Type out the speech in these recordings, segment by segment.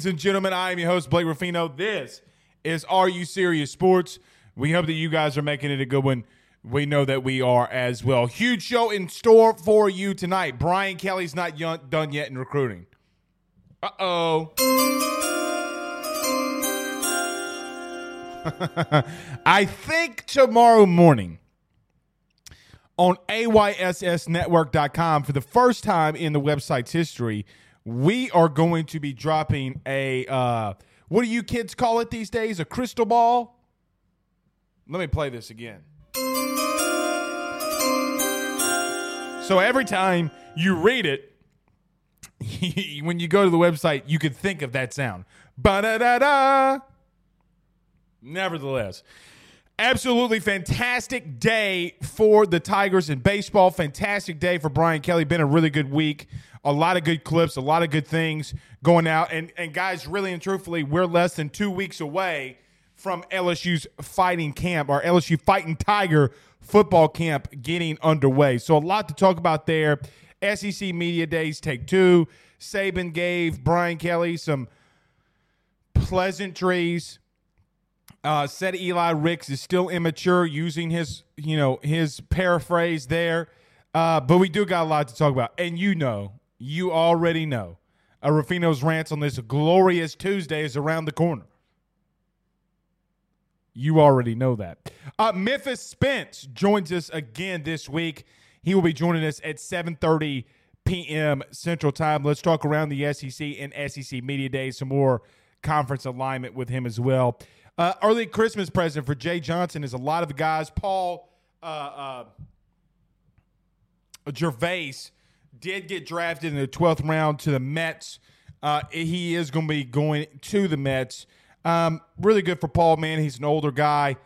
Ladies and gentlemen. I am your host, Blake Ruffino. This is Are You Serious Sports? We hope that you guys are making it a good one. We know that we are as well. Huge show in store for you tonight. Brian Kelly's not done yet in recruiting. Uh oh. I think tomorrow morning on AYSSnetwork.com for the first time in the website's history, we are going to be dropping a uh, what do you kids call it these days? A crystal ball? Let me play this again. So every time you read it, when you go to the website, you could think of that sound. Ba da da da. Nevertheless, absolutely fantastic day for the Tigers in baseball. Fantastic day for Brian Kelly. Been a really good week. A lot of good clips, a lot of good things going out. And and guys, really and truthfully, we're less than two weeks away from LSU's fighting camp, or LSU fighting Tiger football camp getting underway. So a lot to talk about there. SEC Media Days take two. Saban gave Brian Kelly some pleasantries uh, said Eli Ricks is still immature, using his you know his paraphrase there. Uh, but we do got a lot to talk about, and you know, you already know, uh, rants on this glorious Tuesday is around the corner. You already know that. Uh, Memphis Spence joins us again this week. He will be joining us at 7:30 p.m. Central Time. Let's talk around the SEC and SEC Media Day. Some more conference alignment with him as well. Uh, early Christmas present for Jay Johnson is a lot of the guys. Paul uh, uh, Gervais did get drafted in the 12th round to the Mets. Uh, he is going to be going to the Mets. Um, really good for Paul, man. He's an older guy.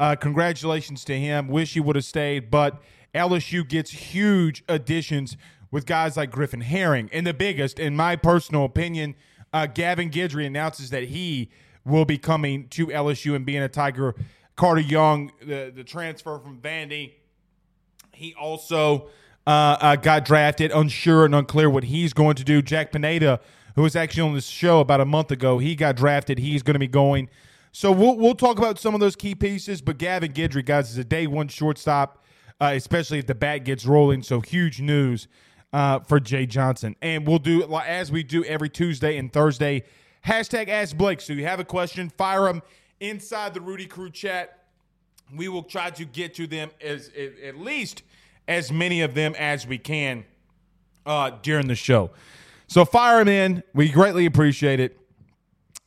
Uh, congratulations to him. Wish he would have stayed, but LSU gets huge additions with guys like Griffin Herring. And the biggest, in my personal opinion, uh, Gavin Guidry announces that he will be coming to LSU and being a Tiger. Carter Young, the, the transfer from Vandy, he also uh, uh, got drafted, unsure and unclear what he's going to do. Jack Pineda, who was actually on this show about a month ago, he got drafted. He's going to be going. So we'll, we'll talk about some of those key pieces. But Gavin Guidry, guys, is a day one shortstop, uh, especially if the bat gets rolling. So huge news uh, for Jay Johnson. And we'll do, as we do every Tuesday and Thursday, hashtag Ask Blake. So you have a question, fire them inside the Rudy Crew chat. We will try to get to them as at least as many of them as we can uh, during the show. So fire them in. We greatly appreciate it.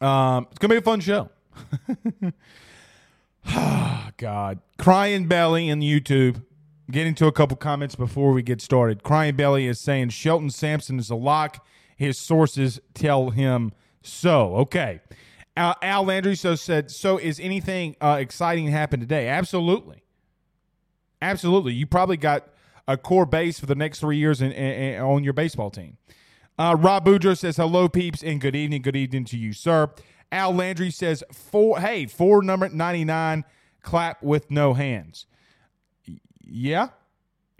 Um, it's gonna be a fun show. God, crying belly in YouTube. get into a couple comments before we get started. Crying Belly is saying Shelton Sampson is a lock. His sources tell him so. Okay. Al, Al Landry so said, so is anything uh, exciting happen today? Absolutely. Absolutely. You probably got a core base for the next three years in, in, in, on your baseball team. Uh, Rob Boudreaux says, hello, peeps, and good evening. Good evening to you, sir. Al Landry says, four, hey, four number 99, clap with no hands. Yeah,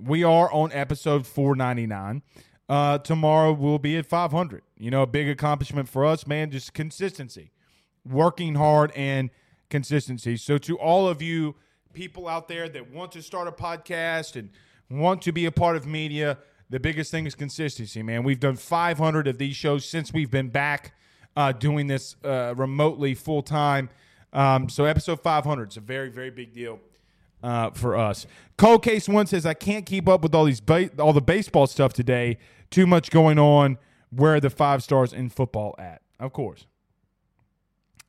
we are on episode 499. Uh, tomorrow we'll be at 500. You know, a big accomplishment for us, man, just consistency, working hard and consistency. So, to all of you people out there that want to start a podcast and want to be a part of media, the biggest thing is consistency, man. We've done 500 of these shows since we've been back uh, doing this uh, remotely full time. Um, so, episode 500 is a very, very big deal uh, for us. Cold Case One says, "I can't keep up with all these ba- all the baseball stuff today. Too much going on. Where are the five stars in football at? Of course,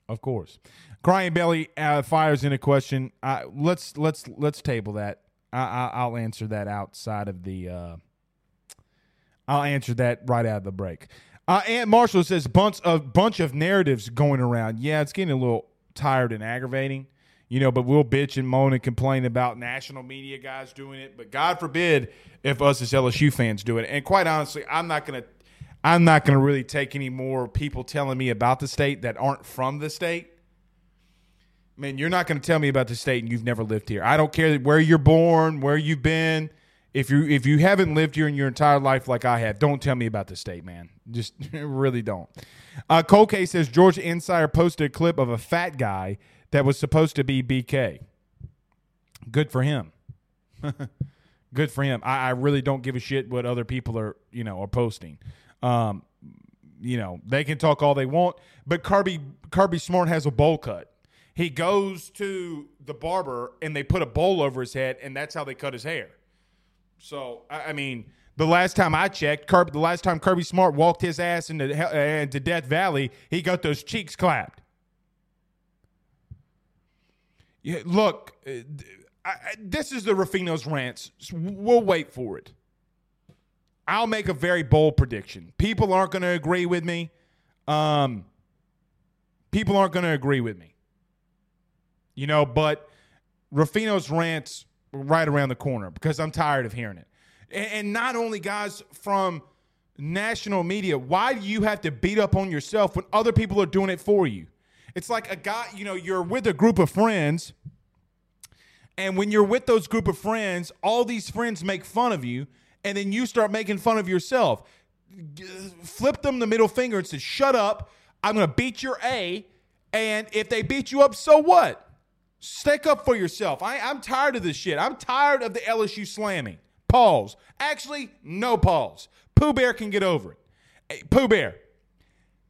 of course." Crying Belly uh, fires in a question. Uh, let's let's let's table that. I, will answer that outside of the. Uh, I'll answer that right out of the break. Uh, Aunt Marshall says bunch of bunch of narratives going around. Yeah, it's getting a little tired and aggravating you know, but we'll bitch and moan and complain about national media guys doing it. But God forbid if us as LSU fans do it. And quite honestly, I'm not gonna I'm not gonna really take any more people telling me about the state that aren't from the state. Man, you're not gonna tell me about the state and you've never lived here. I don't care where you're born, where you've been. If you if you haven't lived here in your entire life like I have, don't tell me about the state, man. Just really don't. Uh, Cole K says Georgia Insider posted a clip of a fat guy that was supposed to be BK. Good for him. Good for him. I, I, really don't give a shit what other people are, you know, are posting. Um, you know, they can talk all they want, but Kirby Kirby Smart has a bowl cut. He goes to the barber and they put a bowl over his head, and that's how they cut his hair. So I, I mean, the last time I checked, Kirby, the last time Kirby Smart walked his ass into uh, into Death Valley, he got those cheeks clapped. Yeah, look, uh, I, this is the Ruffino's rants. We'll wait for it. I'll make a very bold prediction. People aren't going to agree with me. Um, people aren't going to agree with me. You know, but Ruffino's rants right around the corner because I'm tired of hearing it. And, and not only guys from national media, why do you have to beat up on yourself when other people are doing it for you? It's like a guy, you know, you're with a group of friends, and when you're with those group of friends, all these friends make fun of you, and then you start making fun of yourself. Flip them the middle finger and say, "Shut up! I'm gonna beat your A." And if they beat you up, so what? Stick up for yourself. I, I'm tired of this shit. I'm tired of the LSU slamming. Pause. Actually, no pause. Pooh Bear can get over it. Hey, Pooh Bear,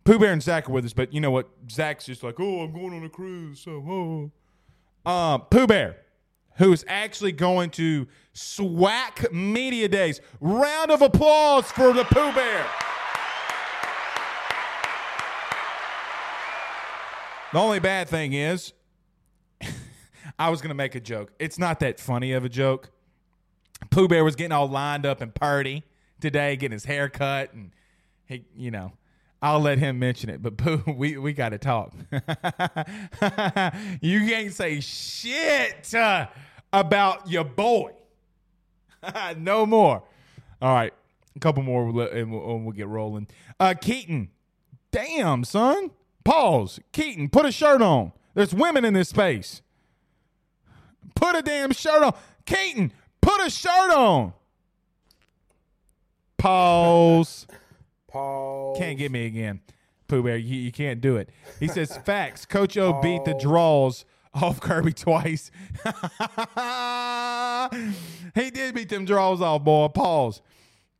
Pooh Bear and Zach are with us, but you know what? Zach's just like, oh, I'm going on a cruise, so oh. Um, Pooh Bear, who's actually going to SWAC Media Days. Round of applause for the Pooh Bear. The only bad thing is, I was going to make a joke. It's not that funny of a joke. Pooh Bear was getting all lined up and party today, getting his hair cut, and he, you know, I'll let him mention it, but Pooh, we, we got to talk. you can't say shit uh, about your boy. no more. All right, a couple more and we'll, we'll get rolling. Uh, Keaton, damn son. Pause. Keaton, put a shirt on. There's women in this space. Put a damn shirt on. Keaton, put a shirt on. Pause. Pause. Can't get me again. Pooh Bear, you, you can't do it. He says, facts. Coach O beat the draws off Kirby twice. he did beat them draws off, boy. Pause.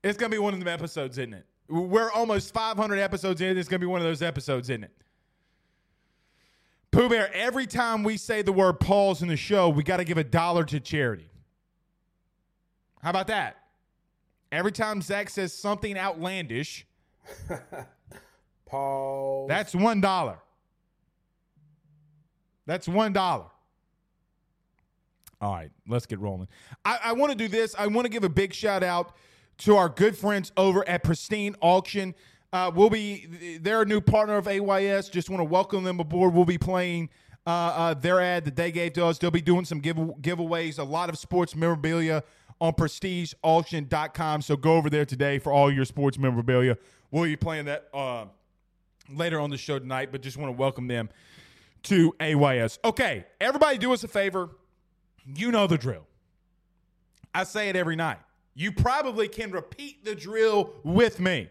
It's going to be one of them episodes, isn't it? We're almost 500 episodes in. It's going to be one of those episodes, isn't it? Pooh Bear, every time we say the word pause in the show, we got to give a dollar to charity. How about that? Every time Zach says something outlandish, Pause. That's one dollar. That's one dollar. All right, let's get rolling. I, I want to do this. I want to give a big shout out to our good friends over at Pristine Auction. Uh, we'll be they're a new partner of AYS. Just want to welcome them aboard. We'll be playing uh, uh, their ad that they gave to us. They'll be doing some give, giveaways, a lot of sports memorabilia on pristineauction.com. So go over there today for all your sports memorabilia. We'll be playing that uh, later on the show tonight, but just want to welcome them to AYS. Okay, everybody do us a favor. You know the drill. I say it every night. You probably can repeat the drill with me.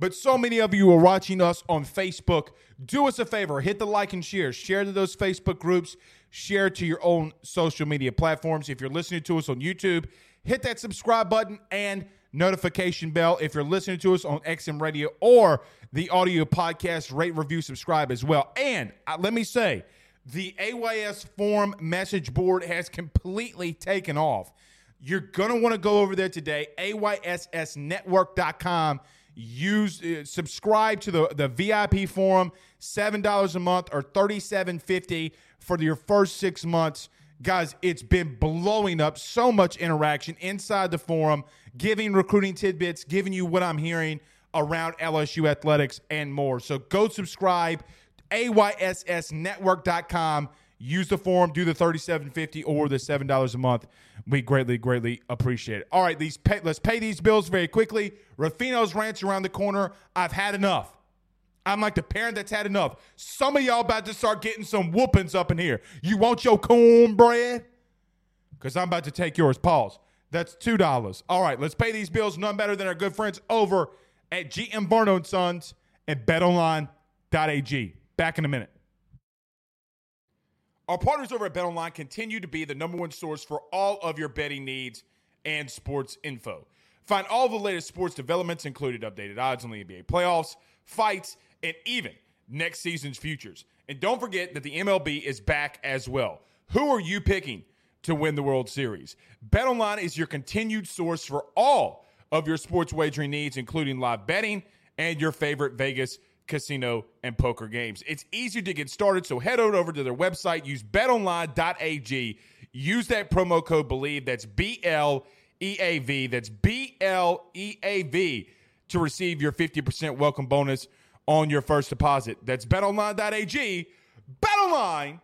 But so many of you are watching us on Facebook. Do us a favor, hit the like and share. Share to those Facebook groups, share to your own social media platforms. If you're listening to us on YouTube, hit that subscribe button and notification bell. If you're listening to us on XM Radio or the audio podcast, rate, review, subscribe as well. And uh, let me say, the AYS Forum message board has completely taken off. You're going to want to go over there today, ayssnetwork.com. Use uh, subscribe to the, the VIP forum, $7 a month or $37.50 for your first six months. Guys, it's been blowing up so much interaction inside the forum, giving recruiting tidbits, giving you what I'm hearing around LSU athletics and more. So go subscribe, ayssnetwork.com. Use the forum, do the thirty-seven fifty or the seven dollars a month. We greatly, greatly appreciate it. All right, these pay, let's pay these bills very quickly. Ruffino's Ranch around the corner. I've had enough. I'm like the parent that's had enough. Some of y'all about to start getting some whoopings up in here. You want your cornbread? Because I'm about to take yours. Pause. That's two dollars. All right, let's pay these bills. None better than our good friends over at GM Varno and Sons and BetOnline.ag. Back in a minute. Our partners over at BetOnline continue to be the number one source for all of your betting needs and sports info. Find all the latest sports developments, including updated odds on the NBA playoffs, fights, and even next season's futures. And don't forget that the MLB is back as well. Who are you picking to win the World Series? BetOnline is your continued source for all of your sports wagering needs, including live betting and your favorite Vegas casino, and poker games. It's easy to get started, so head on over to their website, use betonline.ag, use that promo code BLEAV, that's B L E A V, that's B L E A V, to receive your 50% welcome bonus on your first deposit. That's betonline.ag, betonline.ag.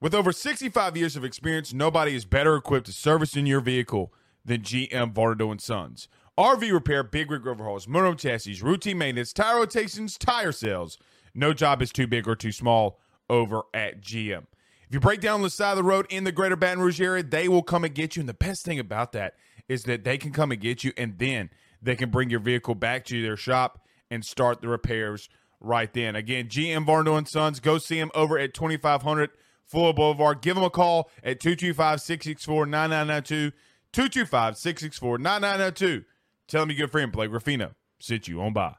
With over 65 years of experience, nobody is better equipped to service in your vehicle than GM Vardo and Sons. RV repair, big rig overhauls, motor chassis, routine maintenance, tire rotations, tire sales. No job is too big or too small over at GM. If you break down the side of the road in the greater Baton Rouge area, they will come and get you. And the best thing about that is that they can come and get you and then they can bring your vehicle back to their shop and start the repairs right then. Again, GM Varno and Sons, go see them over at 2500 Fuller Boulevard. Give them a call at 225 664 9992. 225 664 9992. Tell him your good friend Blake Ruffino sit you on by.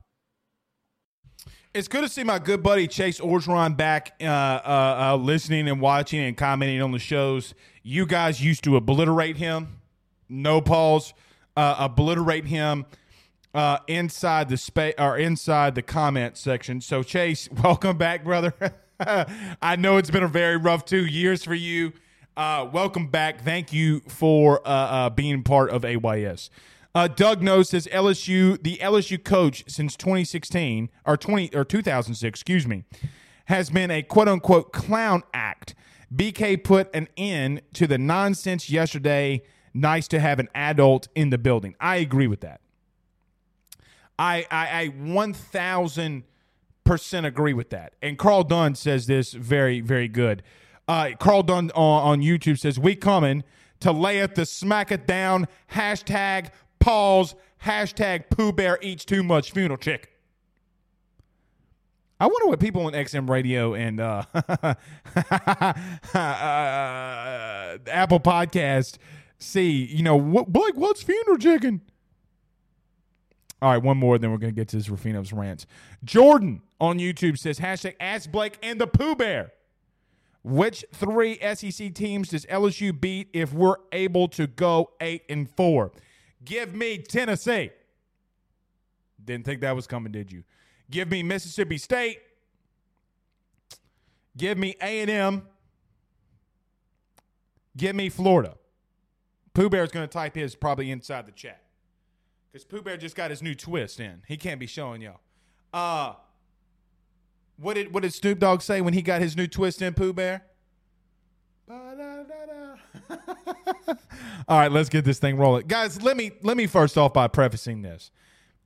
It's good to see my good buddy Chase Orgeron back, uh, uh, uh, listening and watching and commenting on the shows. You guys used to obliterate him, no pause, uh, obliterate him uh, inside the space or inside the comment section. So Chase, welcome back, brother. I know it's been a very rough two years for you. Uh, welcome back. Thank you for being part of AYS. Uh, Doug knows says LSU, the LSU coach since 2016 or 20 or 2006, excuse me, has been a quote unquote clown act. BK put an end to the nonsense yesterday. Nice to have an adult in the building. I agree with that. I I, I 1000 percent agree with that. And Carl Dunn says this very very good. Uh, Carl Dunn on, on YouTube says we coming to lay it the smack it down hashtag Pause. Hashtag Pooh Bear eats too much funeral chick. I wonder what people on XM Radio and uh, uh, Apple Podcast see. You know, what, Blake, what's funeral chicken? All right, one more, then we're going to get to this Ruffino's rants. Jordan on YouTube says, hashtag Ask Blake and the Pooh Bear. Which three SEC teams does LSU beat if we're able to go 8 and 4? Give me Tennessee. Didn't think that was coming, did you? Give me Mississippi State. Give me A&M. Give me Florida. Pooh Bear's going to type his probably inside the chat. Because Pooh Bear just got his new twist in. He can't be showing y'all. Uh, what did what did Snoop Dogg say when he got his new twist in Pooh Bear? All right, let's get this thing rolling. Guys, let me let me first off by prefacing this.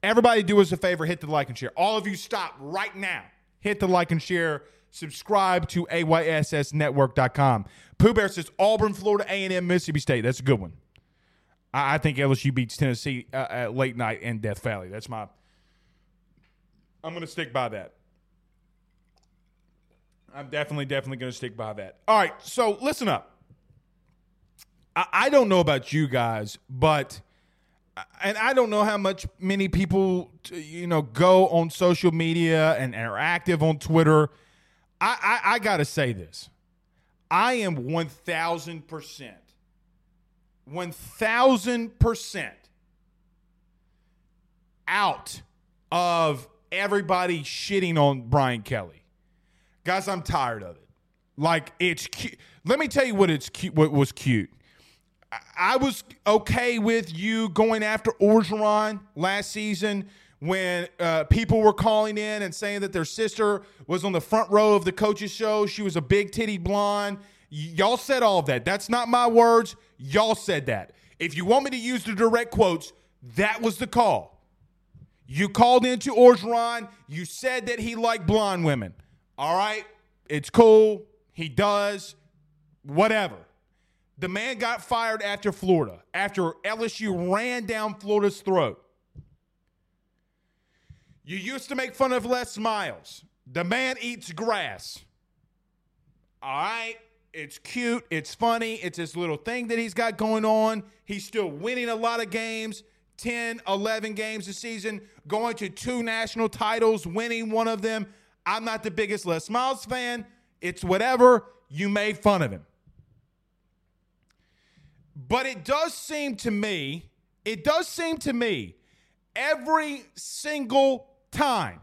Everybody do us a favor, hit the like and share. All of you stop right now. Hit the like and share. Subscribe to AYSSnetwork.com. Pooh Bear says Auburn, Florida, A&M, Mississippi State. That's a good one. I, I think LSU beats Tennessee uh, at late night in Death Valley. That's my. I'm going to stick by that. I'm definitely, definitely going to stick by that. All right, so listen up. I, I don't know about you guys, but and I don't know how much many people you know go on social media and are active on Twitter. I, I, I got to say this. I am one thousand percent, one thousand percent out of everybody shitting on Brian Kelly. Guys, I'm tired of it. Like it's cute. Let me tell you what it's cute. What was cute. I was okay with you going after Orgeron last season when uh, people were calling in and saying that their sister was on the front row of the coaches show. She was a big titty blonde. Y- y'all said all of that. That's not my words. Y'all said that. If you want me to use the direct quotes, that was the call. You called into Orgeron. You said that he liked blonde women. All right, it's cool. He does. Whatever. The man got fired after Florida, after LSU ran down Florida's throat. You used to make fun of Les Miles. The man eats grass. All right. It's cute. It's funny. It's this little thing that he's got going on. He's still winning a lot of games 10, 11 games a season, going to two national titles, winning one of them. I'm not the biggest Les Miles fan. It's whatever. You made fun of him. But it does seem to me, it does seem to me, every single time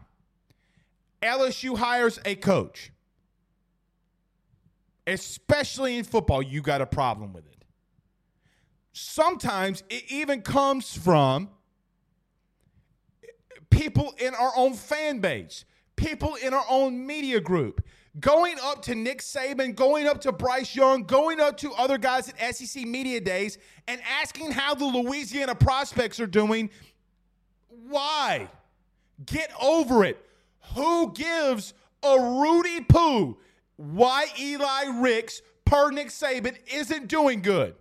LSU hires a coach, especially in football, you got a problem with it. Sometimes it even comes from people in our own fan base, people in our own media group going up to Nick Saban, going up to Bryce Young, going up to other guys at SEC Media Days, and asking how the Louisiana prospects are doing. Why? Get over it. Who gives a Rudy Poo why Eli Ricks, per Nick Saban, isn't doing good?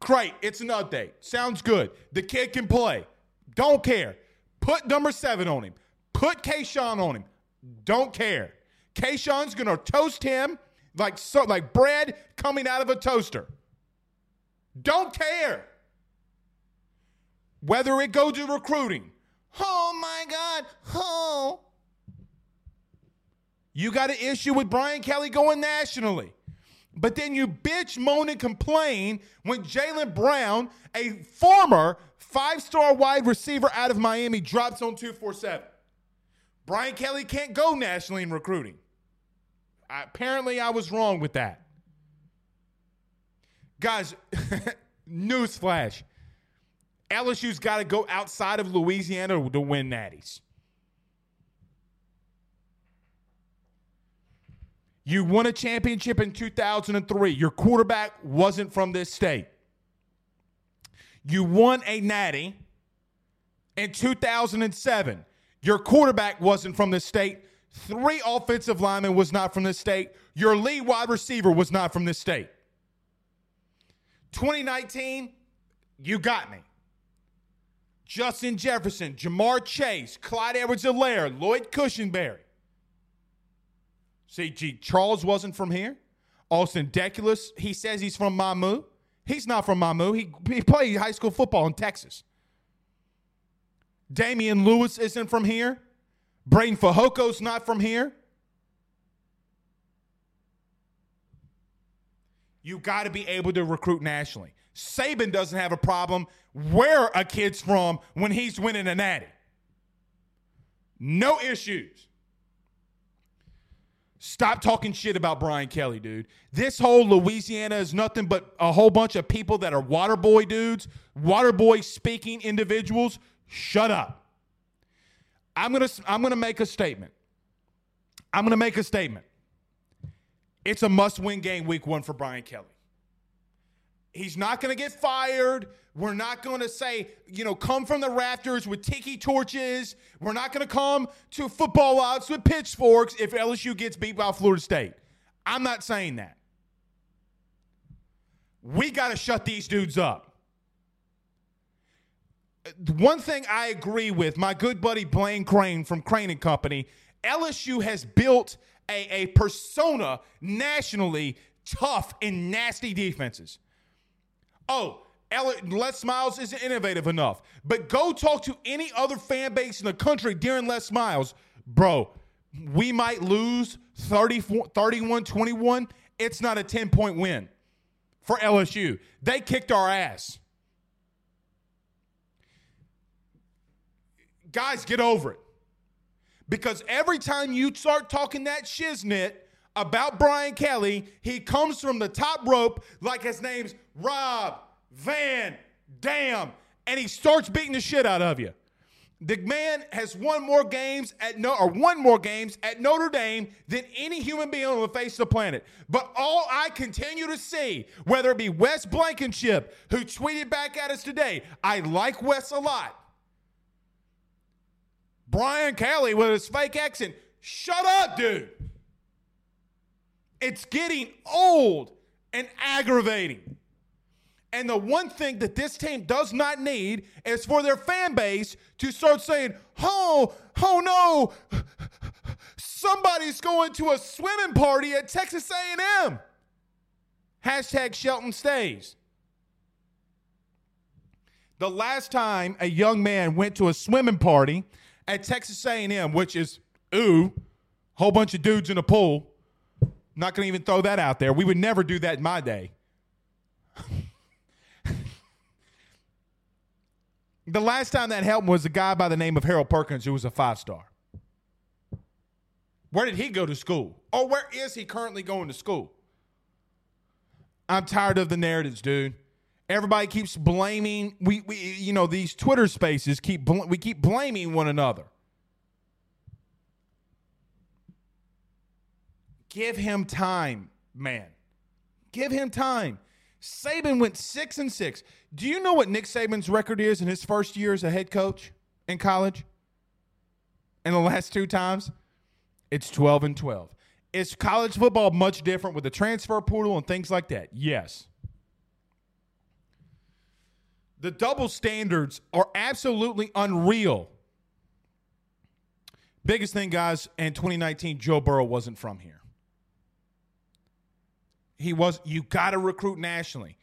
Great. It's an update. Sounds good. The kid can play. Don't care. Put number seven on him. Put Kayshawn on him. Don't care. Kayshawn's gonna toast him like so like bread coming out of a toaster. Don't care. Whether it goes to recruiting. Oh my God. Oh. You got an issue with Brian Kelly going nationally. But then you bitch, moan, and complain when Jalen Brown, a former five star wide receiver out of Miami, drops on 247. Brian Kelly can't go nationally in recruiting. I, apparently, I was wrong with that. Guys, newsflash LSU's got to go outside of Louisiana to win natties. You won a championship in 2003. Your quarterback wasn't from this state. You won a natty in 2007. Your quarterback wasn't from this state. Three offensive linemen was not from this state. Your lead wide receiver was not from this state. 2019, you got me. Justin Jefferson, Ja'Marr Chase, Clyde Edwards-Helaire, Lloyd Cushenberry. See, G, Charles wasn't from here. Austin Deculus, he says he's from Mamou. He's not from Mamou. He, he played high school football in Texas. Damien Lewis isn't from here. Breiden Fehoko's not from here. You got to be able to recruit nationally. Saban doesn't have a problem where a kid's from when he's winning a natty. No issues. Stop talking shit about Brian Kelly, dude. This whole Louisiana is nothing but a whole bunch of people that are water boy dudes, water boy speaking individuals. Shut up. I'm gonna I'm gonna make a statement. I'm gonna make a statement. It's a must-win game week one for Brian Kelly. He's not going to get fired. We're not going to say, you know, come from the rafters with tiki torches. We're not going to come to football outs with pitchforks if LSU gets beat by Florida State. I'm not saying that. We got to shut these dudes up. One thing I agree with my good buddy Blaine Crane from Crane and Company, LSU has built a, a persona nationally tough and nasty defenses. Oh, Les Miles isn't innovative enough. But go talk to any other fan base in the country during Les Miles. Bro, we might lose 31 21. It's not a 10 point win for LSU. They kicked our ass. Guys, get over it. Because every time you start talking that shiznit about Brian Kelly, he comes from the top rope like his name's Rob Van Dam, and he starts beating the shit out of you. The man has won more games at no or won more games at Notre Dame than any human being on the face of the planet. But all I continue to see, whether it be Wes Blankenship, who tweeted back at us today, I like Wes a lot. Brian Kelly with his fake accent. Shut up, dude. It's getting old and aggravating. And the one thing that this team does not need is for their fan base to start saying, "Oh, oh no, somebody's going to a swimming party at Texas A&M." Hashtag Shelton stays. The last time a young man went to a swimming party at Texas A&M, which is ooh, whole bunch of dudes in a pool. Not going to even throw that out there. We would never do that in my day. The last time that happened was a guy by the name of Harold Perkins, who was a five star. Where did he go to school? Or where is he currently going to school? I'm tired of the narratives, dude. Everybody keeps blaming we, we you know these Twitter spaces keep bl- we keep blaming one another. Give him time, man. Give him time. Saban went six and six. Do you know what Nick Saban's record is in his first year as a head coach in college? In the last two times, it's 12 and 12. Is college football much different with the transfer portal and things like that? Yes. The double standards are absolutely unreal. Biggest thing, guys, in 2019, Joe Burrow wasn't from here. He was. You got to recruit nationally.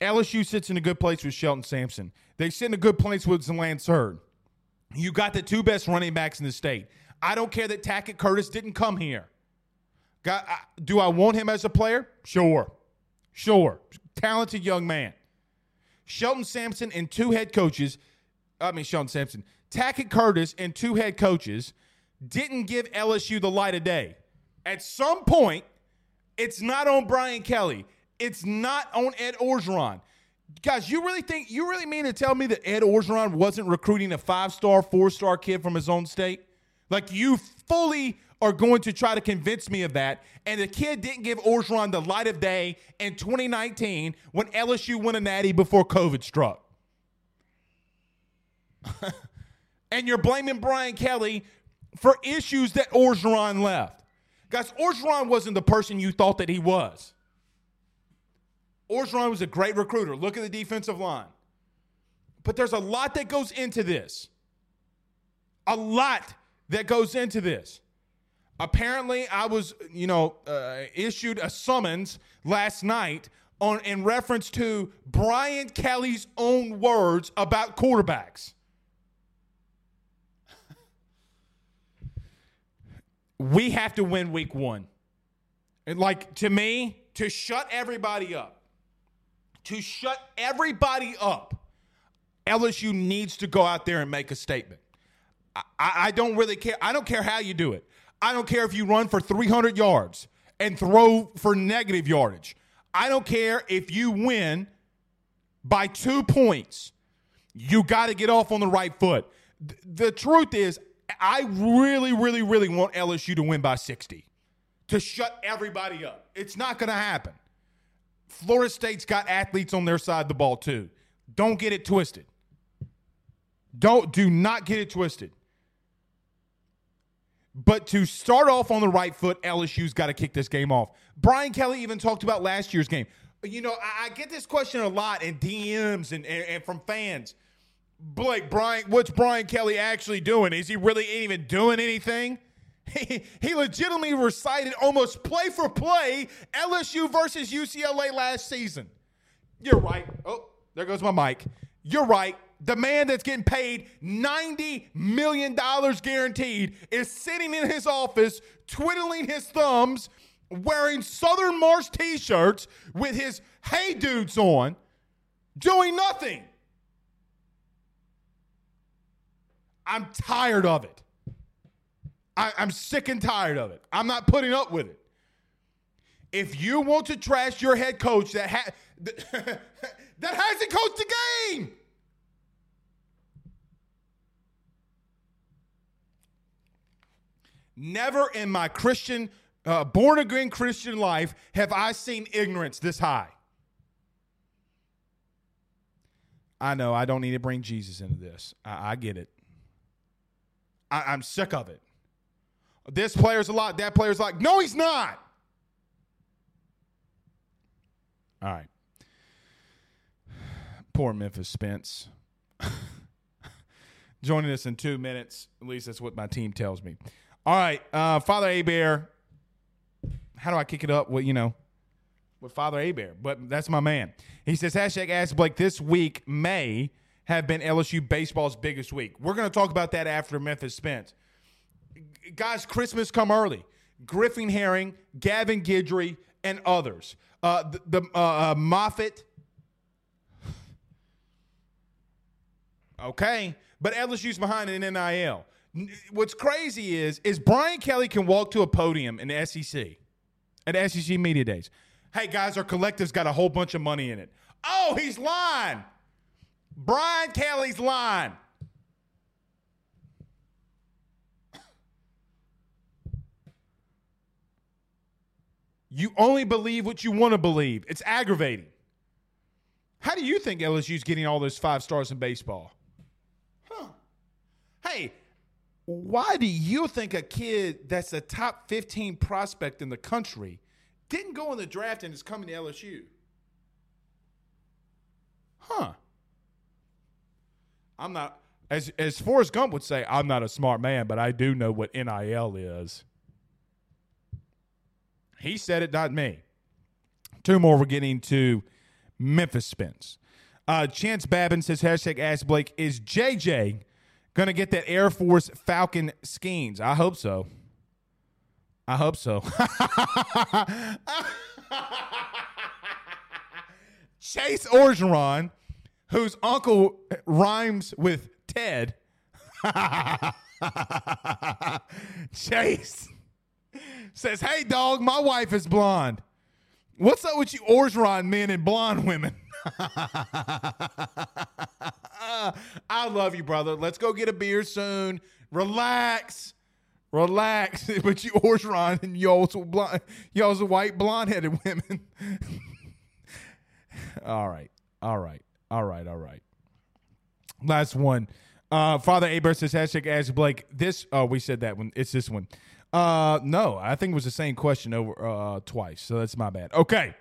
LSU sits in a good place with Shelton Sampson. They sit in a good place with Lance Heard. You got the two best running backs in the state. I don't care that Tackett Curtis didn't come here. Got, I, do I want him as a player? Sure. Sure. Talented young man. Shelton Sampson and two head coaches, I mean, Shelton Sampson, Tackett Curtis and two head coaches didn't give LSU the light of day. At some point, it's not on Brian Kelly. It's not on Ed Orgeron. Guys, you really think you really mean to tell me that Ed Orgeron wasn't recruiting a five-star, four-star kid from his own state? Like you fully are going to try to convince me of that. And the kid didn't give Orgeron the light of day in 2019 when LSU won a natty before COVID struck. and you're blaming Brian Kelly for issues that Orgeron left. Guys, Orgeron wasn't the person you thought that he was. Orgeron was a great recruiter. Look at the defensive line. But there's a lot that goes into this. A lot that goes into this. Apparently, I was, you know, uh, issued a summons last night on in reference to Brian Kelly's own words about quarterbacks. We have to win week one. And like to me, to shut everybody up, to shut everybody up, LSU needs to go out there and make a statement. I, I don't really care. I don't care how you do it. I don't care if you run for 300 yards and throw for negative yardage. I don't care if you win by two points. You got to get off on the right foot. The truth is, I really, really, really want LSU to win by 60 to shut everybody up. It's not going to happen. Florida State's got athletes on their side of the ball too. Don't get it twisted. Don't do not get it twisted. But to start off on the right foot, LSU's got to kick this game off. Brian Kelly even talked about last year's game. You know, I, I get this question a lot in DMs and, and, and from fans. Blake, Brian, what's Brian Kelly actually doing? Is he really even doing anything? He, he legitimately recited almost play for play LSU versus UCLA last season. You're right. Oh, there goes my mic. You're right. The man that's getting paid $90 million guaranteed is sitting in his office, twiddling his thumbs, wearing Southern Marsh t shirts with his Hey Dudes on, doing nothing. I'm tired of it. I, am sick and tired of it. I'm not putting up with it. If you want to trash your head coach that ha- that hasn't coached the game, never in my Christian, uh, born again Christian life have I seen ignorance this high. I know I don't need to bring Jesus into this. I, I get it. I, I'm sick of it. This player's a lot. That player's like, no, he's not. All right. Poor Memphis Spence. Joining us in two minutes. At least that's what my team tells me. All right. Uh, Father Bear. How do I kick it up? Well, you know, with Father A Bear, but that's my man. He says, hashtag Ask Blake, this week may have been LSU baseball's biggest week. We're going to talk about that after Memphis Spence guys, Christmas come early. Griffin Herring, Gavin Guidry, and others. Uh, the, the uh, uh, Moffitt. Okay, but LSU's behind in NIL. What's crazy is is Brian Kelly can walk to a podium in the SEC at SEC media days. Hey guys, our collective's got a whole bunch of money in it. Oh, he's lying. Brian Kelly's line. You only believe what you want to believe. It's aggravating. How do you think LSU's getting all those five stars in baseball? Huh. Hey, why do you think a kid that's a top 15 prospect in the country didn't go in the draft and is coming to LSU? Huh. I'm not as as Forrest Gump would say, I'm not a smart man, but I do know what NIL is. He said it, not me. Two more. We're getting to Memphis Spence. Uh, Chance Babin says, hashtag Ask Blake, is JJ to get that Air Force Falcon skins? I hope so. I hope so. Chase Orgeron, whose uncle rhymes with Ted. Chase says, Hey, dog, my wife is blonde. What's up with you Orgeron men and blonde women? I love you, brother. Let's go get a beer soon. Relax. Relax. but you Orgeron and y'all's blonde, y'all's white blonde headed women. all right. All right. All right. All right. Last one. Uh, Father Aber says hashtag ask Blake. This oh we said that one. It's this one. Uh, no, I think it was the same question over uh, twice, so that's my bad. Okay,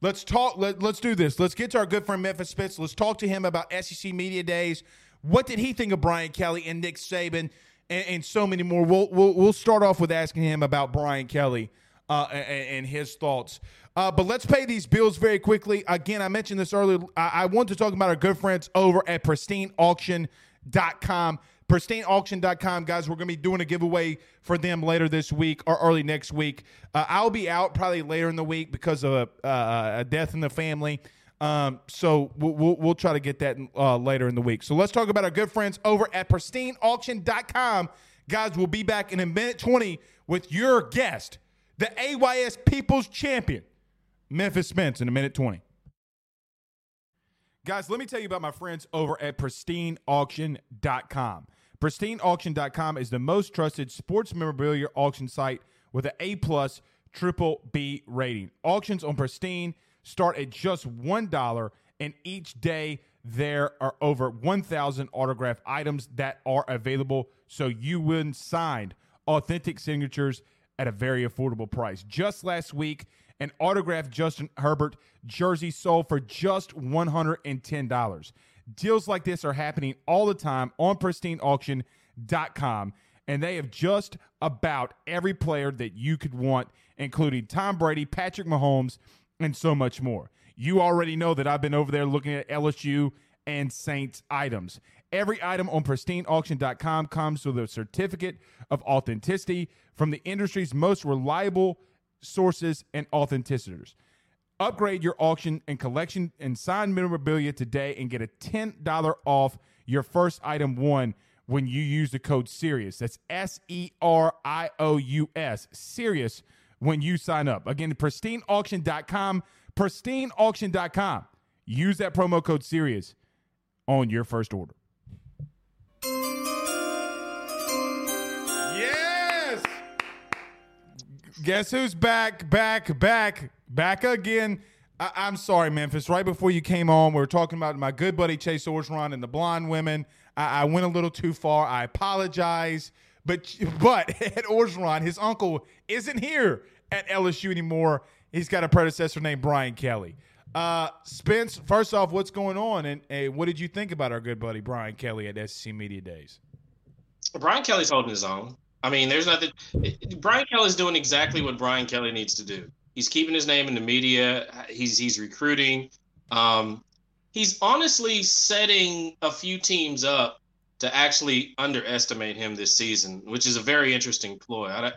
let's talk. Let, let's do this. Let's get to our good friend Memphis Spence. Let's talk to him about SEC media days. What did he think of Brian Kelly and Nick Saban, and, and so many more? We'll, we'll we'll start off with asking him about Brian Kelly uh, and, and his thoughts. Uh, but let's pay these bills very quickly. Again, I mentioned this earlier. I, I want to talk about our good friends over at PristineAuction.com pristineauction.com guys we're going to be doing a giveaway for them later this week or early next week. Uh, i'll be out probably later in the week because of a, uh, a death in the family. Um, so we'll, we'll, we'll, try to get that uh, later in the week. So let's talk about our good friends over at pristineauction.com Guys, we'll be back in a minute 20 with your guest, the AYS People's Champion, Memphis Spence, in a minute 20. Guys, let me tell you about my friends over at pristineauction.com. Pristineauction.com is the most trusted sports memorabilia auction site with an A plus triple B rating. Auctions on Pristine start at just $1, and each day there are over 1,000 autograph items that are available so you win signed authentic signatures at a very affordable price. Just last week, an autographed Justin Herbert jersey sold for just $110. Deals like this are happening all the time on pristineauction.com, and they have just about every player that you could want, including Tom Brady, Patrick Mahomes, and so much more. You already know that I've been over there looking at LSU and Saints items. Every item on pristineauction.com comes with a certificate of authenticity from the industry's most reliable sources and authenticitors. Upgrade your auction and collection and sign memorabilia today and get a $10 off your first item one when you use the code SERIOUS. That's S E R I O U S, SERIOUS, when you sign up. Again, pristineauction.com, pristineauction.com. Use that promo code SERIOUS on your first order. Guess who's back, back, back, back again? I- am sorry, Memphis. Right before you came on, we were talking about my good buddy Chase Orgeron and the blonde women. I, I went a little too far. I apologize. But but Ed Orgeron, his uncle, isn't here at LSU anymore. He's got a predecessor named Brian Kelly. Uh, Spence, first off, what's going on, and, and what did you think about our good buddy Brian Kelly at SEC Media Days? Brian Kelly's holding his own. I mean, there's nothing. Brian Kelly's doing exactly what Brian Kelly needs to do. He's keeping his name in the media. He's he's recruiting. Um, he's honestly setting a few teams up to actually underestimate him this season, which is a very interesting ploy. I,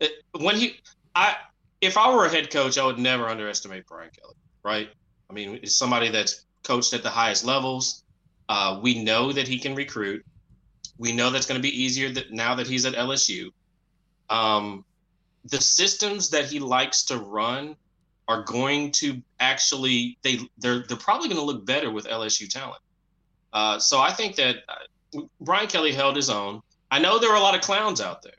it, when he, I, if I were a head coach, I would never underestimate Brian Kelly right? I mean, it's somebody that's coached at the highest levels. Uh, we know that he can recruit. We know that's going to be easier that now that he's at LSU. Um, the systems that he likes to run are going to actually they they're they're probably going to look better with LSU talent. Uh, so I think that uh, Brian Kelly held his own. I know there are a lot of clowns out there.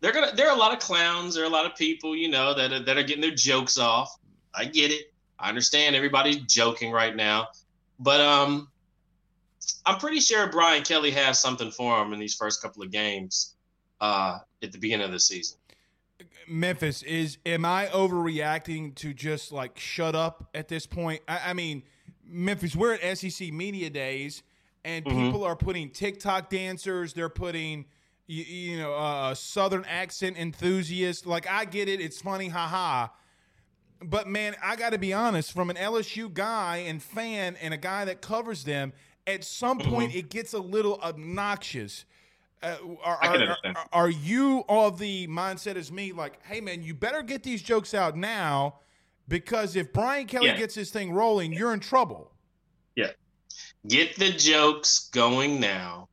They're gonna there are a lot of clowns. There are a lot of people you know that are, that are getting their jokes off. I get it. I understand everybody's joking right now, but um, I'm pretty sure Brian Kelly has something for him in these first couple of games uh, at the beginning of the season. Memphis is am I overreacting to just like shut up at this point? I, I mean, Memphis, we're at SEC Media Days, and mm-hmm. people are putting TikTok dancers. They're putting you, you know uh, Southern accent enthusiast. Like I get it, it's funny, haha. But man, I got to be honest, from an LSU guy and fan and a guy that covers them, at some mm-hmm. point it gets a little obnoxious. Uh, are, are, are, are, you of the mindset as me, like, hey man, you better get these jokes out now because if Brian Kelly yeah. gets this thing rolling, you're in trouble. Yeah, get the jokes going now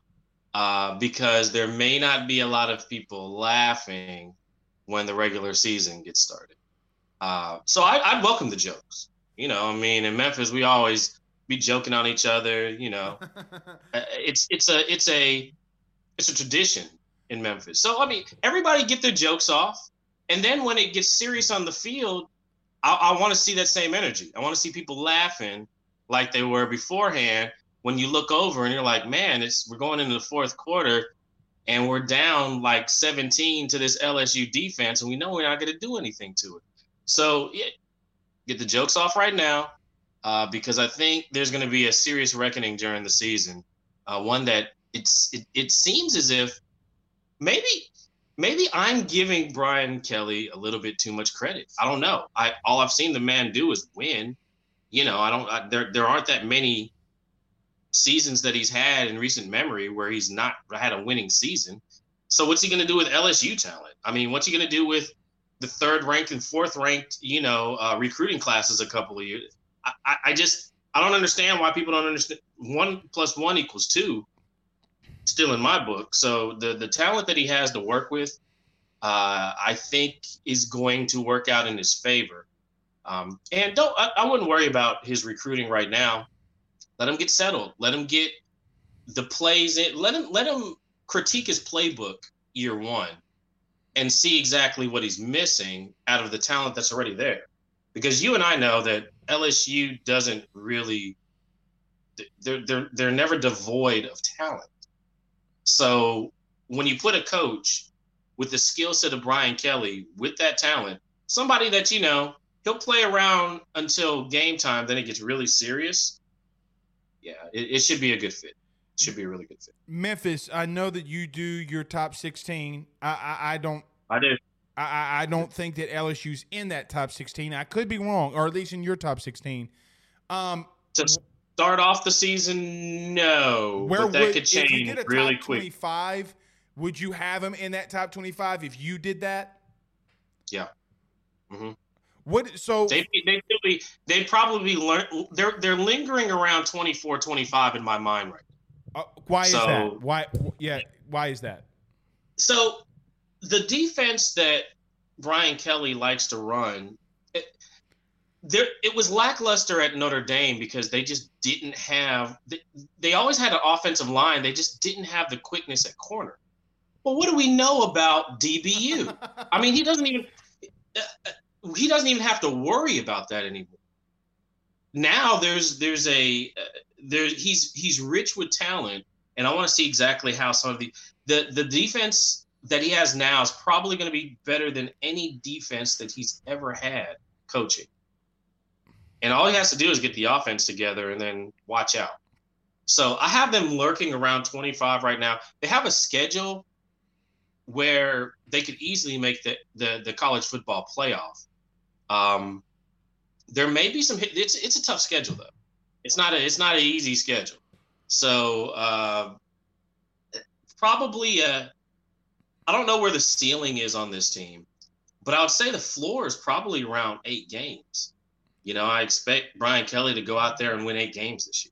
uh, because there may not be a lot of people laughing when the regular season gets started. Uh, so I, would welcome the jokes. You know, I mean, in Memphis, we always be joking on each other. You know, uh, it's it's a it's a it's a tradition in Memphis. So I mean, everybody get their jokes off, and then when it gets serious on the field, I, I want to see that same energy. I want to see people laughing like they were beforehand. When you look over and you're like, man, it's we're going into the fourth quarter and we're down like 17 to this LSU defense, and we know we're not going to do anything to it. So yeah, get the jokes off right now, uh, because I think there's going to be a serious reckoning during the season. Uh, one that it's it, it seems as if maybe maybe I'm giving Brian Kelly a little bit too much credit. I don't know. I all I've seen the man do is win. You know, I don't. I, there there aren't that many seasons that he's had in recent memory where he's not had a winning season. So what's he going to do with LSU talent? I mean, what's he going to do with the third ranked and fourth ranked, you know, uh, recruiting classes a couple of years. I, I just I don't understand why people don't understand one plus one equals two. still in my book. So the the talent that he has to work with, uh, I think, is going to work out in his favor. Um, and don't I, I wouldn't worry about his recruiting right now. Let him get settled. Let him get the plays in. Let him let him critique his playbook year one, and see exactly what he's missing out of the talent that's already there. Because you and I know that LSU doesn't really. They're they're they're never devoid of talent. So when you put a coach with the skill set of Brian Kelly with that talent, somebody that you know he'll play around until game time, then it gets really serious. Yeah, it, it should be a good fit. It should be a really good fit. Memphis, I know that you do your top sixteen. I I, I don't. I do. I, I don't think that LSU's in that top sixteen. I could be wrong, or at least in your top sixteen. Um, to start off the season, no. Where but that would could if you change really top quick. twenty-five? Would you have him in that top twenty-five if you did that? Yeah. Mhm. What? So They they they they probably learn they're they're lingering around 24, 25 in my mind right. now. uh, why is that? Why? Yeah. Why is that? So the defense that Brian Kelly likes to run, it, there it was lackluster at Notre Dame because they just didn't have they, they always had an offensive line, they just didn't have the quickness at corner. Well, what do we know about DBU? I mean, he doesn't even uh, uh, he doesn't even have to worry about that anymore. Now there's there's a uh, there he's he's rich with talent, and I want to see exactly how some of the the the defense that he has now is probably going to be better than any defense that he's ever had coaching. And all he has to do is get the offense together and then watch out. So I have them lurking around 25 right now. They have a schedule where they could easily make the the, the college football playoff. Um, there may be some. It's it's a tough schedule though. It's not a it's not an easy schedule. So uh, probably uh, I don't know where the ceiling is on this team, but I would say the floor is probably around eight games. You know, I expect Brian Kelly to go out there and win eight games this year.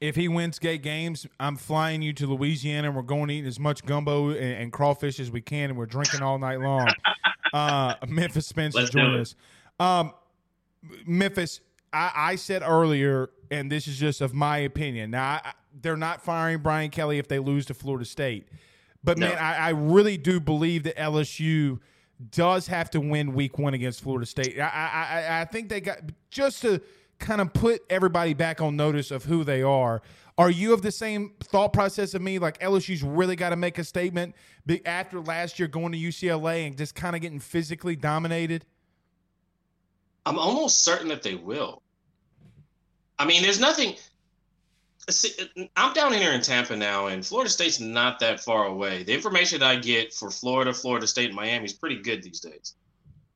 If he wins eight games, I'm flying you to Louisiana and we're going to eat as much gumbo and, and crawfish as we can and we're drinking all night long. uh, Memphis Spencer joining us. Um, Memphis, I, I said earlier, and this is just of my opinion. Now, I- they're not firing Brian Kelly if they lose to Florida State. But, No. man, I, I really do believe that LSU does have to win week one against Florida State. I, I, I- I think they got just to kind of put everybody back on notice of who they are. Are you of the same thought process of me? Like LSU's really got to make a statement after last year going to UCLA and just kind of getting physically dominated? I'm almost certain that they will. I mean, there's nothing. See, I'm down here in Tampa now, and Florida State's not that far away. The information that I get for Florida, Florida State, and Miami is pretty good these days.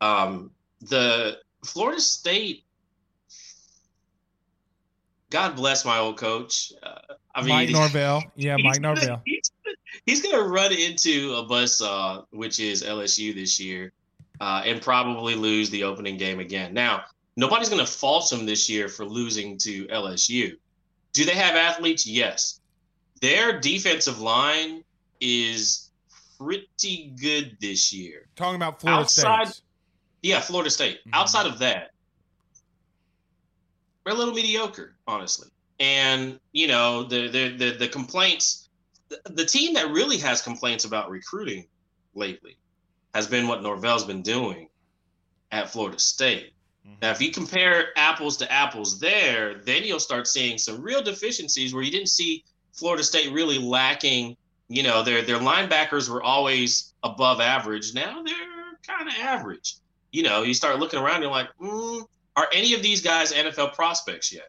Um, the Florida State, God bless my old coach. Uh, I mean, Mike Norvell. Yeah, Mike Norvell. He's, he's going to run into a buzzsaw, which is LSU this year, uh, and probably lose the opening game again. Now, nobody's going to fault him this year for losing to LSU. Do they have athletes? Yes. Their defensive line is pretty good this year. Talking about Florida Outside- State. Yeah, Florida State. Mhm. Outside of that, we're a little mediocre, honestly. And you know, the the the, the complaints, the, the team that really has complaints about recruiting lately has been what Norvell's been doing at Florida State. Now, if you compare apples to apples there, then you'll start seeing some real deficiencies where you didn't see Florida State really lacking. You know, their their linebackers were always above average. Now they're kind of average. You know, you start looking around, you're like, mm, are any of these guys NFL prospects yet?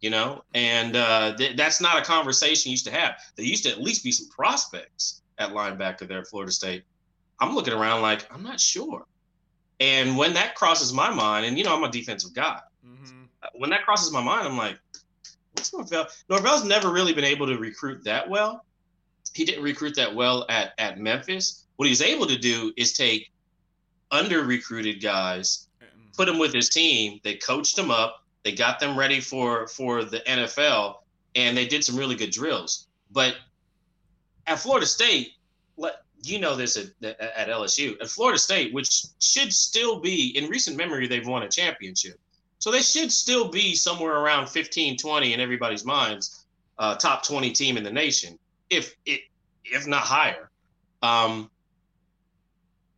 You know, and uh, th- that's not a conversation you used to have. There used to at least be some prospects at linebacker there at Florida State. I'm looking around like I'm not sure. And when that crosses my mind, and you know, I'm a defensive guy. Mhm. When that crosses my mind, I'm like, what's Norvell? Norvell's never really been able to recruit that well. He didn't recruit that well at, at Memphis. What he's able to do is take under recruited guys, put them with his team. They coached them up. They got them ready for for the NFL, and they did some really good drills. But at Florida State, you know this at, at LSU, at Florida State, which should still be in recent memory, they've won a championship. So they should still be somewhere around 15, 20 in everybody's minds, uh, top 20 team in the nation, if it, if not higher. Um,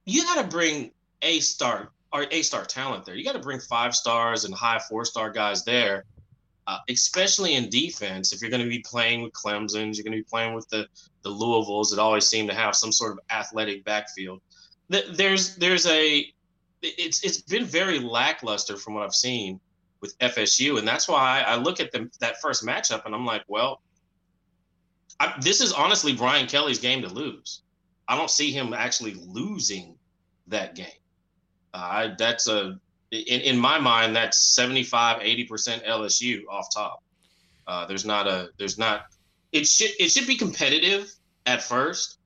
you got to bring a star or a star talent there. You got to bring five stars and high four star guys there, uh, especially in defense. If you're going to be playing with Clemson's, you're going to be playing with the the Louisvilles that always seem to have some sort of athletic backfield. There's there's a it's it's been very lackluster from what I've seen with FSU, and that's why I look at them that first matchup and I'm like, well, I, this is honestly Brian Kelly's game to lose. I don't see him actually losing that game. Uh, that's a in, in my mind that's 75 80% LSU off top. Uh, there's not a there's not it should it should be competitive at first,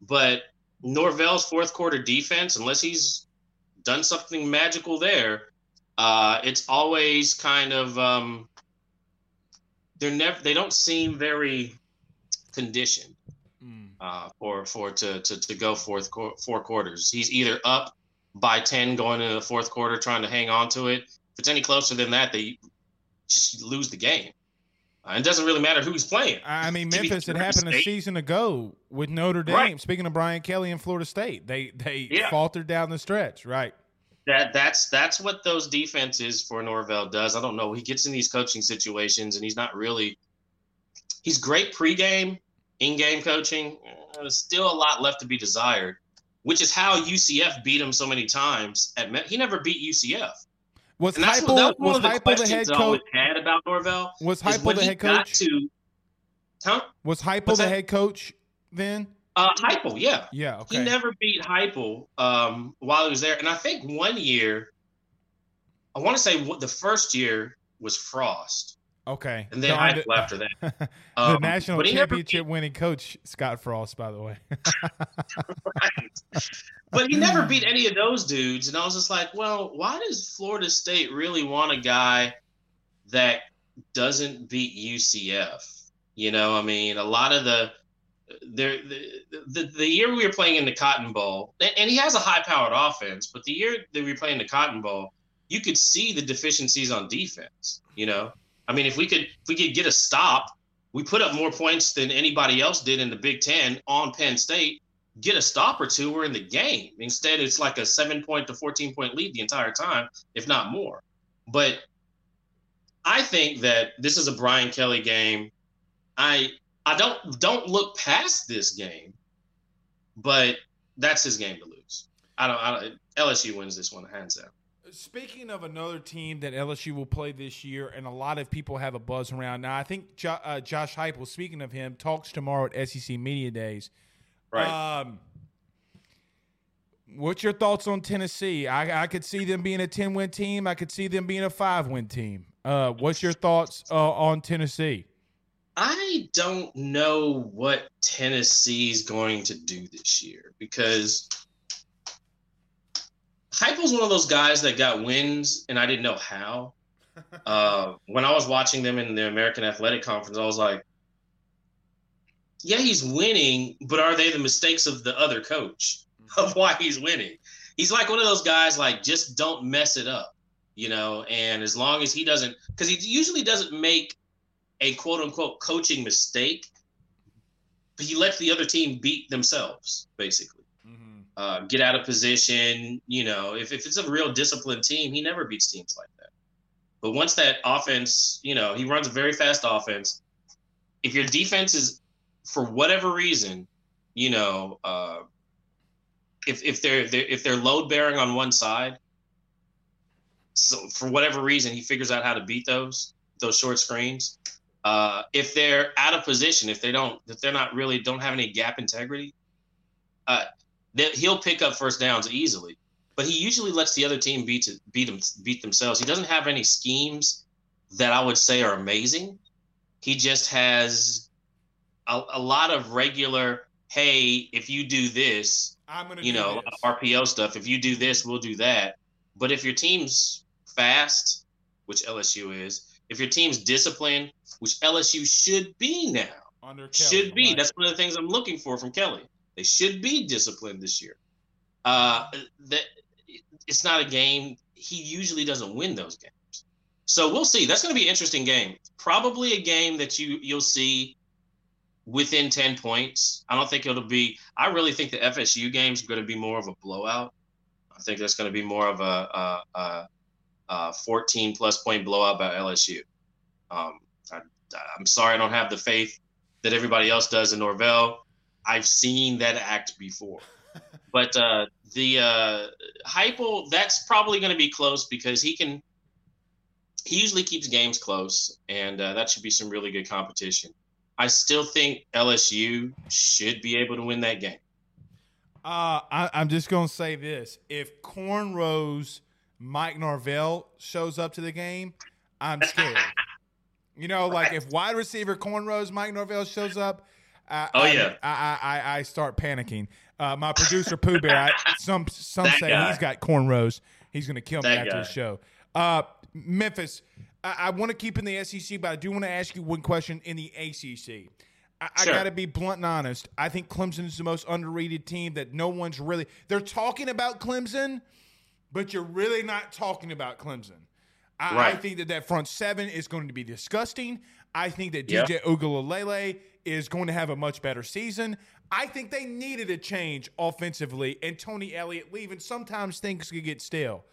but Norvell's fourth quarter defense, unless he's done something magical there, uh, it's always kind of um, they're never they don't seem very conditioned mm. uh, for for to, to to go fourth four quarters. He's either up by ten going into the fourth quarter, trying to hang on to it. If it's any closer than that, they just lose the game. Uh, it doesn't really matter who's playing. I mean, Memphis. It happened State. a season ago with Notre Dame. Right. Speaking of Brian Kelly and Florida State, they they yeah. faltered down the stretch. Right. That that's that's what those defenses for Norvell does. I don't know. He gets in these coaching situations and he's not really. He's great pregame, in-game coaching. There's still a lot left to be desired, which is how UCF beat him so many times. At Met. he never beat UCF. Was Heupel, was, was Heupel the head coach? Had about Norvell was Heupel the head coach? To, huh? Was Heupel the head coach then? Uh, Heupel, yeah, yeah. Okay. He never beat Heupel um, while he was there, and I think one year, I want to say what the first year was Frost. Okay. And then the, after that. the um, national championship winning coach Scott Frost, by the way. right. But he never beat any of those dudes, and I was just like, well, why does Florida State really want a guy that doesn't beat UCF? You know, I mean, a lot of the there the, the, the year we were playing in the Cotton Bowl, and he has a high powered offense, but the year that we were playing the Cotton Bowl, you could see the deficiencies on defense. You know, I mean, if we could if we could get a stop, we put up more points than anybody else did in the Big Ten on Penn State. Get a stop or two, we're in the game. Instead, it's like a seven point to fourteen point lead the entire time, if not more. But I think that this is a Brian Kelly game. I I don't don't look past this game, but that's his game to lose. I don't. I don't LSU wins this one hands down. Speaking of another team that LSU will play this year, and a lot of people have a buzz around now. I think jo- uh, Josh Heupel, speaking of him, talks tomorrow at SEC Media Days. Right. Um, what's your thoughts on Tennessee? I, I could see them being a ten win team. I could see them being a five win team. Uh, what's your thoughts uh, on Tennessee? I don't know what Tennessee's going to do this year because Heupel's one of those guys that got wins and I didn't know how. Uh, when I was watching them in the American Athletic Conference, I was like, yeah, he's winning, but are they the mistakes of the other coach of why he's winning? He's like one of those guys, like, just don't mess it up, you know? And as long as he doesn't, because he usually doesn't make a quote unquote coaching mistake, but he lets the other team beat themselves, basically uh, get out of position. You know, if, if it's a real disciplined team, he never beats teams like that. But once that offense, you know, he runs a very fast offense. If your defense is, for whatever reason, you know, uh, if if they're, they're if they're load bearing on one side, so for whatever reason he figures out how to beat those those short screens. Uh, if they're out of position, if they don't, if they're not really don't have any gap integrity, uh, that he'll pick up first downs easily. But he usually lets the other team beat to, beat them beat themselves. He doesn't have any schemes that I would say are amazing. He just has a, a lot of regular. Hey, if you do this, I'm gonna you know this. RPO stuff. If you do this, we'll do that. But if your team's fast, which LSU is, if your team's disciplined, which LSU should be now, Under Kelly, should be. right. That's one of the things I'm looking for from Kelly. They should be disciplined this year. Uh, that it's not a game. He usually doesn't win those games, so we'll see. That's going to be an interesting game. Probably a game that you you'll see within ten points. I don't think it'll be. I really think the FSU game is going to be more of a blowout. I think that's going to be more of a, a, a, a 14 plus point blowout by LSU. Um, I, I'm sorry, I don't have the faith that everybody else does in Norvell. I've seen that act before. but uh, the uh, Heupel, that's probably going to be close because he can. He usually keeps games close, and uh, that should be some really good competition. I still think LSU should be able to win that game. Uh, I, I'm just gonna say this: if cornrows Mike Norvell shows up to the game, I'm scared. you know, like if wide receiver cornrows Mike Norvell shows up, I, Oh, I, yeah. I, I, I start panicking. Uh, my producer Pooh Bear, I, some some That say guy. he's got cornrows. He's gonna kill me That after guy. the show. Uh, Memphis, I, I want to keep in the SEC, but I do want to ask you one question in the ACC. I, I got to be blunt and honest. I think Clemson is the most underrated team that no one's really. They're talking about Clemson, but you're really not talking about Clemson. I, I think that that front seven is going to be disgusting. I think that Yeah. DJ Uiagalelei is going to have a much better season. I think they needed a change offensively, and Tony Elliott leaving. Sometimes things could get stale.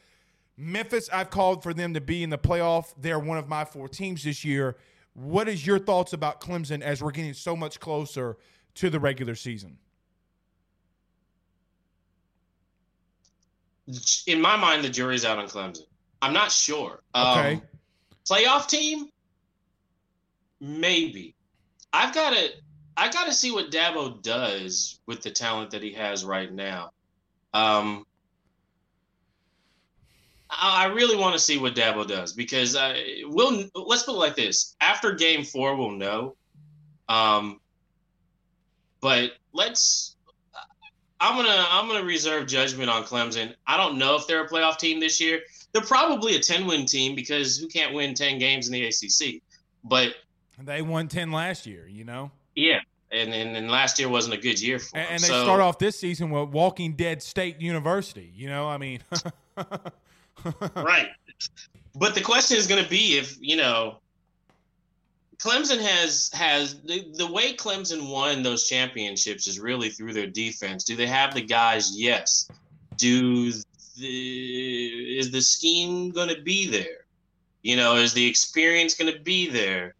Memphis, I've called for them to be in the playoff. They're one of my four teams this year. What is your thoughts about Clemson as we're getting so much closer to the regular season? In my mind, the jury's out on Clemson. I'm not sure. Okay. Um, playoff team, maybe. I've got to. I got to see what Dabo does with the talent that he has right now. Um, I I really want to see what Dabo does because uh, we'll. Let's put it like this: after Game Four, we'll know. Um, but let's. I'm gonna I'm gonna reserve judgment on Clemson. I don't know if they're a playoff team this year. They're probably a 10 win team because who can't win 10 games in the ACC? But They won 10 last year, you know? yeah, and and, and last year wasn't a good year for And, them. and they So- start off this season with Walking Dead State University, you know? I mean, right. But the question is going to be if you know Clemson has has the, the way Clemson won those championships is really through their defense. Do they have the guys? Yes. Do the is the scheme going to be there? You know, is the experience going to be there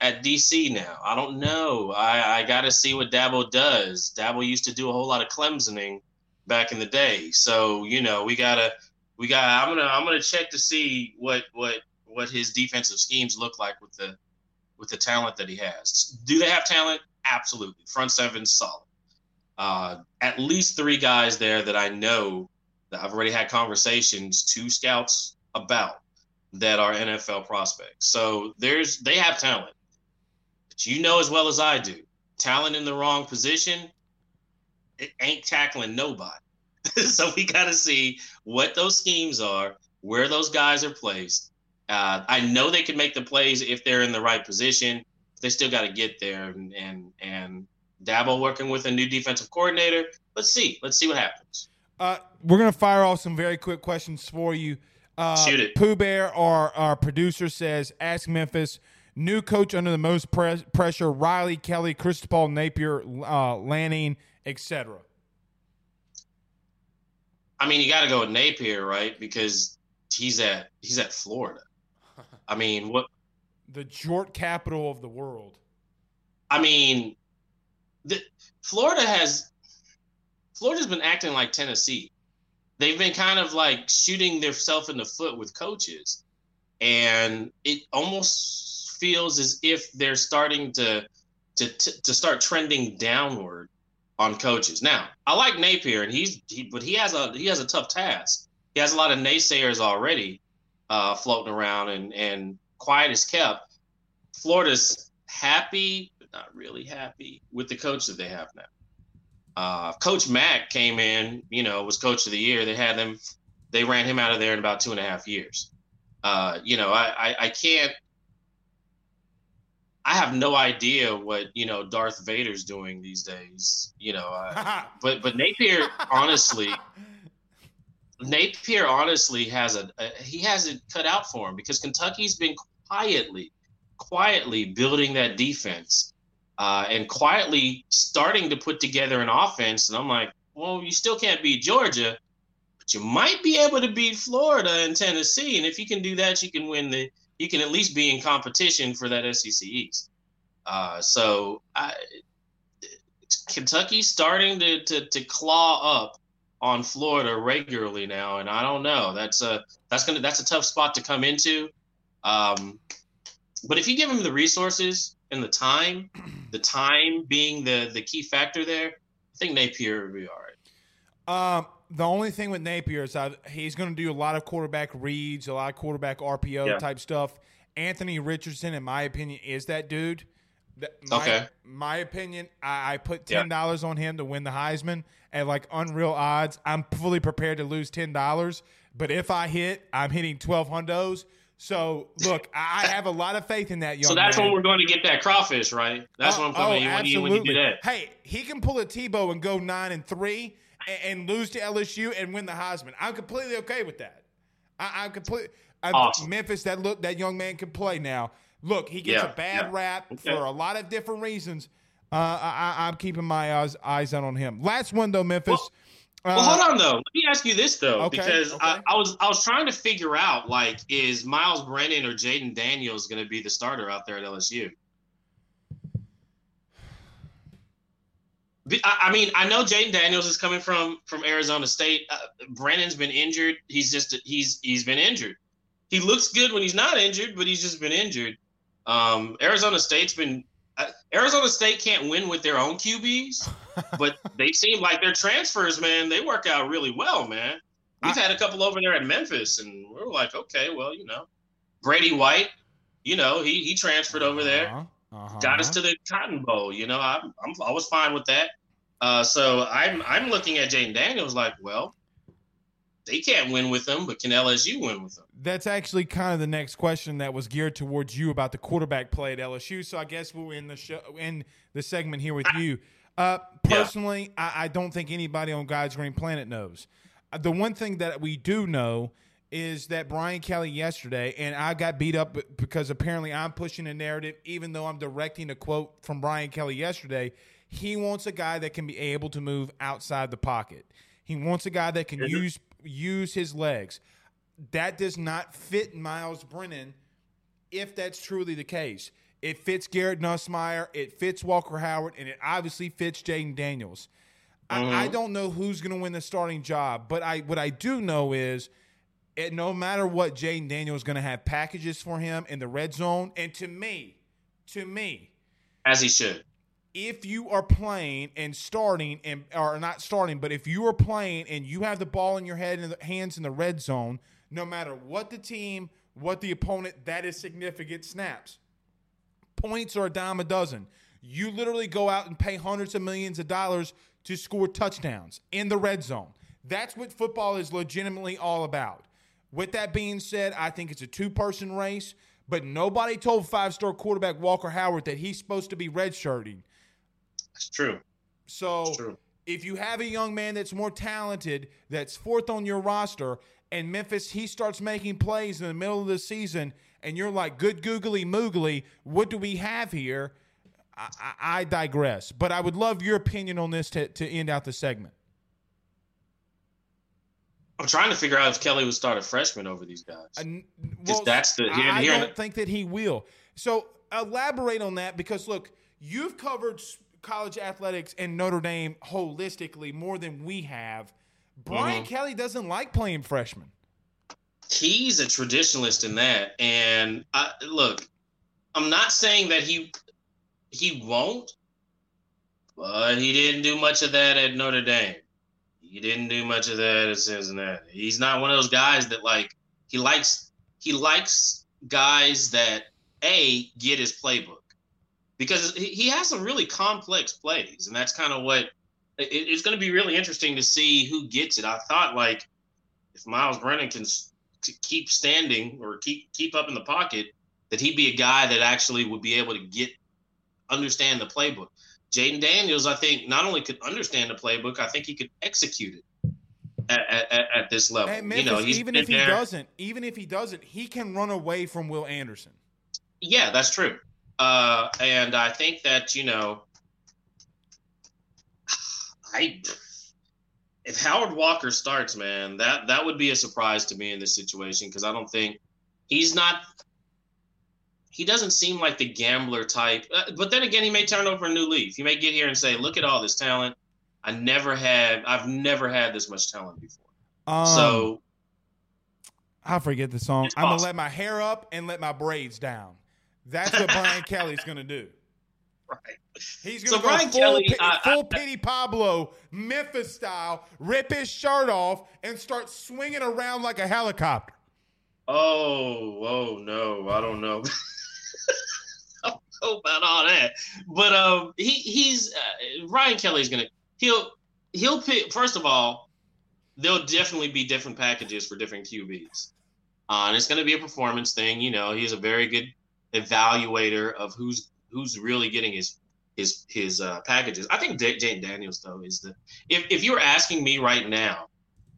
at DC now? I don't know. I I got to see what Dabo does. Dabo used to do a whole lot of Clemsoning back in the day, so you know we gotta we got i'm gonna i'm gonna check to see what what what his defensive schemes look like with the with the talent that he has. Do they have talent? Absolutely. Front seven solid. Uh at least three guys there that i know that i've already had conversations to scouts about that are nfl prospects. So there's they have talent but you know as well as i do talent in the wrong position it ain't tackling nobody so we got to see what those schemes are, where those guys are placed. Uh, I know they can make the plays if they're in the right position. They still got to get there, and and and Dabo working with a new defensive coordinator. Let's see. Let's see what happens. uh, we're going to fire off some very quick questions for you. Uh, Shoot it. Pooh Bear, our, our producer, says, ask Memphis, new coach under the most pre- pressure, Riley, Kelly, Cristobal, Napier, uh, Lanning, etc. I mean, you got to go with Napier, right? Because he's at he's at Florida. I mean, what? The Jort capital of the world. I mean, the, Florida has Florida's been acting like Tennessee. They've been kind of like shooting themselves in the foot with coaches, and it almost feels as if they're starting to to to, start trending downward on coaches. Now, I like Napier, and he's he, but he has a he has a tough task. He has a lot of naysayers already uh, floating around, and and quiet is kept. Florida's happy, but not really happy with the coach that they have now. Uh, coach Mack came in, you know, was coach of the year. They had them, they ran him out of there in about two and a half years. Uh, you know, I, I, I can't, I have no idea what you know Darth Vader's doing these days. You know, uh, but but Napier honestly, Napier honestly has a, a he has it cut out for him because Kentucky's been quietly, quietly building that defense, uh, and quietly starting to put together an offense. And I'm like, well, you still can't beat Georgia, but you might be able to beat Florida and Tennessee. And if you can do that, you can win the you can at least be in competition for that SEC East. Uh, so I, Kentucky's starting to, to to claw up on Florida regularly now, and I don't know. That's a that's gonna that's a tough spot to come into. Um, but if you give him the resources and the time, the time being the the key factor there, I think Napier would be all right. Um, the only thing with Napier is that he's going to do a lot of quarterback reads, a lot of quarterback RPO yeah. type stuff. Anthony Richardson, in my opinion, is that dude. My, okay. My opinion, I, I put ten dollars yeah. on him to win the Heisman at like unreal odds. I'm fully prepared to lose ten dollars, but if I hit, I'm hitting twelve hundos. So look, I have a lot of faith in that young. So that's man. when we're going to get that crawfish, right? That's oh, what I'm coming. Oh, absolutely. When you, when you do that. hey, he can pull a Tebow and go nine and three and, and, lose to LSU and win the Heisman. I'm completely okay with that. I, am completely. Awesome. Memphis, that look, that young man can play now. Look, he gets yeah, a bad yeah. rap okay. for a lot of different reasons. Uh, I, am keeping my eyes, eyes out on him. Last one though, Memphis. Well, well, hold uh, on though. Let me ask you this though, okay, because okay. I, I, was I was trying to figure out like, is Myles Brennan or Jayden Daniels going to be the starter out there at LSU? I mean, I know Jayden Daniels is coming from from Arizona State. Uh, Brennan's been injured. He's just he's he's been injured. He looks good when he's not injured, but he's just been injured. Um, Arizona State's been uh, Arizona State can't win with their own QBs, but they seem like their transfers, man. They work out really well, man. We've I, had a couple over there at Memphis, and we're like, okay, well, you know, Brady White, you know, he he transferred over there, uh-huh, uh-huh. got us to the Cotton Bowl. You know, I'm, I'm I was fine with that. Uh, so I'm I'm looking at Jayden Daniels like, well, they can't win with them, but can LSU win with them? That's actually kind of the next question that was geared towards you about the quarterback play at LSU. So I guess we'll end the show in the segment here with you. Uh, personally, yeah. I, I, don't think anybody on God's Green Planet knows. Uh, the one thing that we do know is that Brian Kelly yesterday, and I got beat up because apparently I'm pushing a narrative, even though I'm directing a quote from Brian Kelly yesterday. He wants a guy that can be able to move outside the pocket. He wants a guy that can use use his legs. That does not fit Myles Brennan if that's truly the case. It fits Garrett Nussmeier, it fits Walker Howard, and it obviously fits Jayden Daniels. Mm-hmm. I, I, don't know who's going to win the starting job, but I what I do know is it, no matter what, Jayden Daniels is going to have packages for him in the red zone. And to me, to me, as he should, if you are playing and starting and or not starting, but if you are playing and you have the ball in your head and the hands in the red zone, no matter what the team, what the opponent, that is significant snaps. Points are a dime a dozen. You literally go out and pay hundreds of millions of dollars to score touchdowns in the red zone. That's what football is legitimately all about. With that being said, I think it's a two person race, but nobody told five star quarterback Walker Howard that he's supposed to be redshirting. That's true. So true. if you have a young man that's more talented, that's fourth on your roster, and Memphis he starts making plays in the middle of the season, and you're like, good googly moogly, what do we have here? I, I, I digress, but I would love your opinion on this to, to end out the segment. I'm trying to figure out if Kelly would start a freshman over these guys. Uh, well, that's the here, I, I don't think that he will. So elaborate on that because look, you've covered college athletics and Notre Dame holistically more than we have. Brian mm-hmm. Kelly doesn't like playing freshmen. He's a traditionalist in that, and I, look, I'm not saying that he he won't, but he didn't do much of that at Notre Dame. He didn't do much of that at Cincinnati. He's not one of those guys that like he likes he likes guys that a get his playbook because he has some really complex plays, and that's kind of what it's going to be really interesting to see who gets it. I thought like if Myles Brennan can keep standing or keep keep up in the pocket, that he'd be a guy that actually would be able to get understand the playbook. Jayden Daniels, I think, not only could understand the playbook, I think he could execute it at, at, at this level. Memphis, you know, even if he there. doesn't, even if he doesn't, he can run away from Will Anderson. Yeah, that's true. Uh, and I think that you know, I if Howard Walker starts, man, that that would be a surprise to me in this situation because I don't think he's not. He doesn't seem like the gambler type, uh, but then again, he may turn over a new leaf. He may get here and say, "Look at all this talent. I never had. I've never had this much talent before." Um, so I forget the song. I'm gonna let my hair up and let my braids down. That's what Brian Kelly's gonna do. Right. He's going to so go Brian full, Kelly, full Petey Pablo, Memphis style, rip his shirt off, and start swinging around like a helicopter. Oh, oh no, I don't know. I don't know about all that, but um, he he's uh, Ryan Kelly's gonna he'll he'll pick. First of all, there'll definitely be different packages for different QBs, uh, and it's gonna be a performance thing. You know, he's a very good evaluator of who's who's really getting his his his uh, packages. I think D- Jayden Daniels though is the if if you're asking me right now,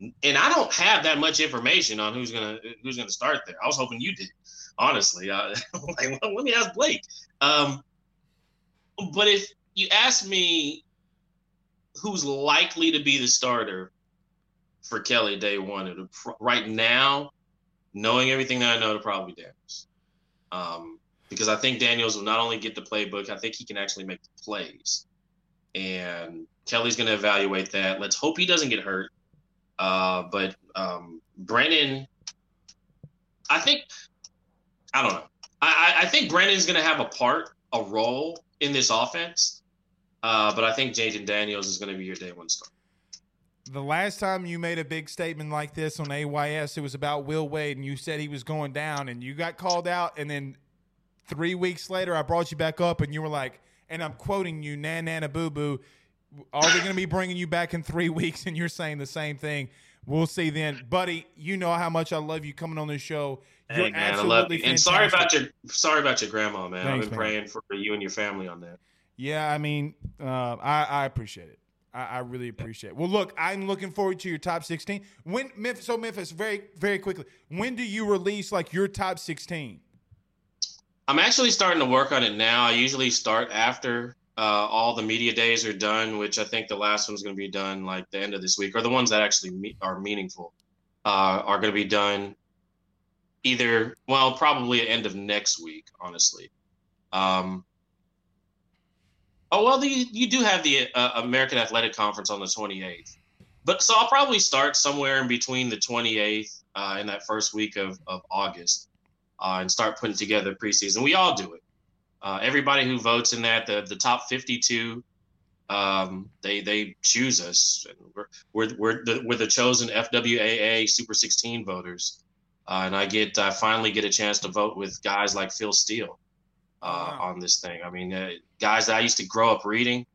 and I don't have that much information on who's gonna who's gonna start there. I was hoping you did, honestly. Uh, like, well, let me ask Blake. Um, but if you ask me who's likely to be the starter for Kelly day one, right now, knowing everything that I know, to probably Daniels. Um, because I think Daniels will not only get the playbook, I think he can actually make the plays. And Kelly's going to evaluate that. Let's hope he doesn't get hurt. Uh, but um, Brennan, I think, I don't know. I, I think Brennan's going to have a part, a role in this offense. Uh, but I think Jayden Daniels is going to be your day one star. The last time you made a big statement like this on AYS, it was about Will Wade, and you said he was going down, and you got called out, and then Three weeks later, I brought you back up, and you were like, and I'm quoting you, "Nan nana boo boo." Are we going to be bringing you back in three weeks? And you're saying the same thing. We'll see then, buddy. You know how much I love you coming on this show. You're hey, man, I love you. And sorry about your sorry about your grandma, man. Thanks, I've been man. praying for you and your family on that. Yeah, I mean, uh, I, I appreciate it. I, I, really appreciate it. Well, look, I'm looking forward to your top 16. When so Memphis, very very quickly, when do you release like your top 16? I'm actually starting to work on it now. I usually start after uh, all the media days are done, which I think the last one's going to be done like the end of this week, or the ones that actually me- are meaningful uh, are going to be done either, well, probably end of next week, honestly. Um, oh, well, the, you do have the uh, American Athletic Conference on the 28th. But so I'll probably start somewhere in between the 28th uh, and that first week of, of August uh, and start putting together preseason. We all do it. Uh, everybody who votes in that, the the top 52, um, they they choose us. We're we're we're the, we're the chosen FWAA Super 16 voters, uh, and I get I finally get a chance to vote with guys like Phil Steele uh, wow. on this thing. I mean, uh, guys that I used to grow up reading.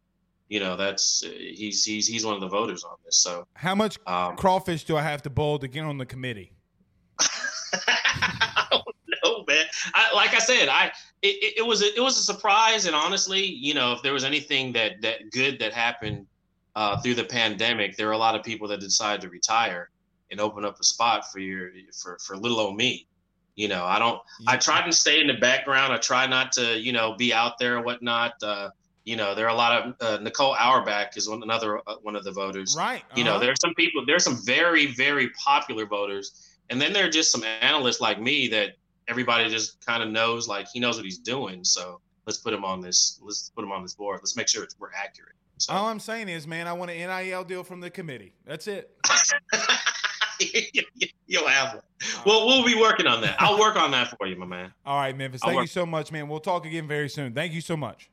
You know, that's uh, he's he's he's one of the voters on this. So how much um, crawfish do I have to bowl to get on the committee? I don't know, man. I, like I said, I it, it was a, it was a surprise, and honestly, you know, if there was anything that that good that happened uh, through the pandemic, there were a lot of people that decided to retire and open up a spot for your for for little old me. You know, I don't. I try to stay in the background. I try not to, you know, be out there or whatnot. Uh, you know, there are a lot of uh, Nicole Auerbach is one another uh, one of the voters. Right. Uh-huh. You know, uh-huh. there are some people. There are some very very popular voters, and then there are just some analysts like me that everybody just kind of knows like he knows what he's doing. So let's put him on this. Let's put him on this board. Let's make sure we're accurate. So. All I'm saying is, man, I want an NIL deal from the committee. That's it. You'll have one. Well, we'll be working on that. I'll work on that for you, my man. All right, Memphis. Thank you so much, man. We'll talk again very soon. Thank you so much.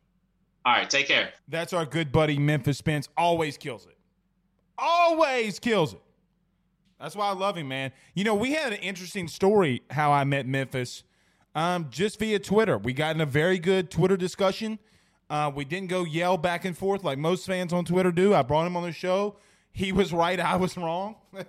All right, take care. That's our good buddy Memphis Spence. Always kills it. Always kills it. That's why I love him, man. You know, we had an interesting story how I met Memphis um, just via Twitter. We got in a very good Twitter discussion. Uh, we didn't go yell back and forth like most fans on Twitter do. I brought him on the show. He was right. I was wrong.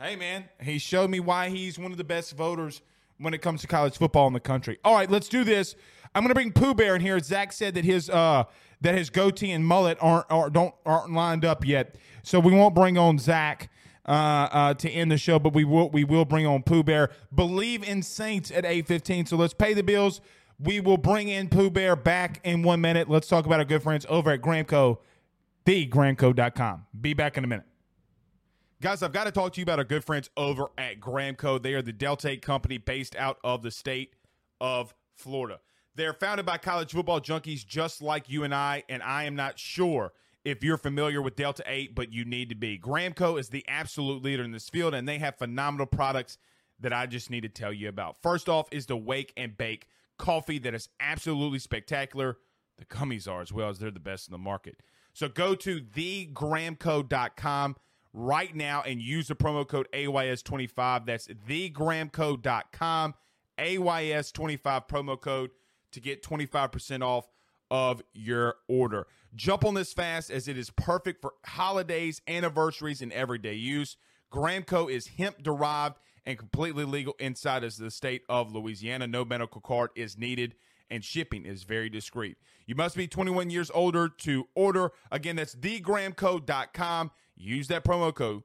hey, man. He showed me why he's one of the best voters when it comes to college football in the country. All right, let's do this. I'm going to bring Pooh Bear in here. Zach said that his uh, that his goatee and mullet aren't, aren't don't aren't lined up yet, so we won't bring on Zach uh, uh, to end the show, but we will we will bring on Pooh Bear. Bleav in Saints at 8:15. So let's pay the bills. We will bring in Pooh Bear back in one minute. Let's talk about our good friends over at Gramco, thegramco.com. Be back in a minute. Guys, I've got to talk to you about our good friends over at Gramco. They are the Delta 8 company based out of the state of Florida. They're founded by college football junkies just like you and I, and I am not sure if you're familiar with Delta 8, but you need to be. Gramco is the absolute leader in this field, and they have phenomenal products that I just need to tell you about. First off is the Wake and Bake coffee that is absolutely spectacular. The gummies are as well as they're the best in the market. So go to thegramco.com right now and use the promo code AYS25. That's thegramco.com, AYS25 promo code to get 25% off of your order. Jump on this fast as it is perfect for holidays, anniversaries, and everyday use. Gramco is hemp derived and completely legal inside of the state of Louisiana. No medical card is needed, and shipping is very discreet. You must be 21 years older to order. Again, that's thegramco.com. Use that promo code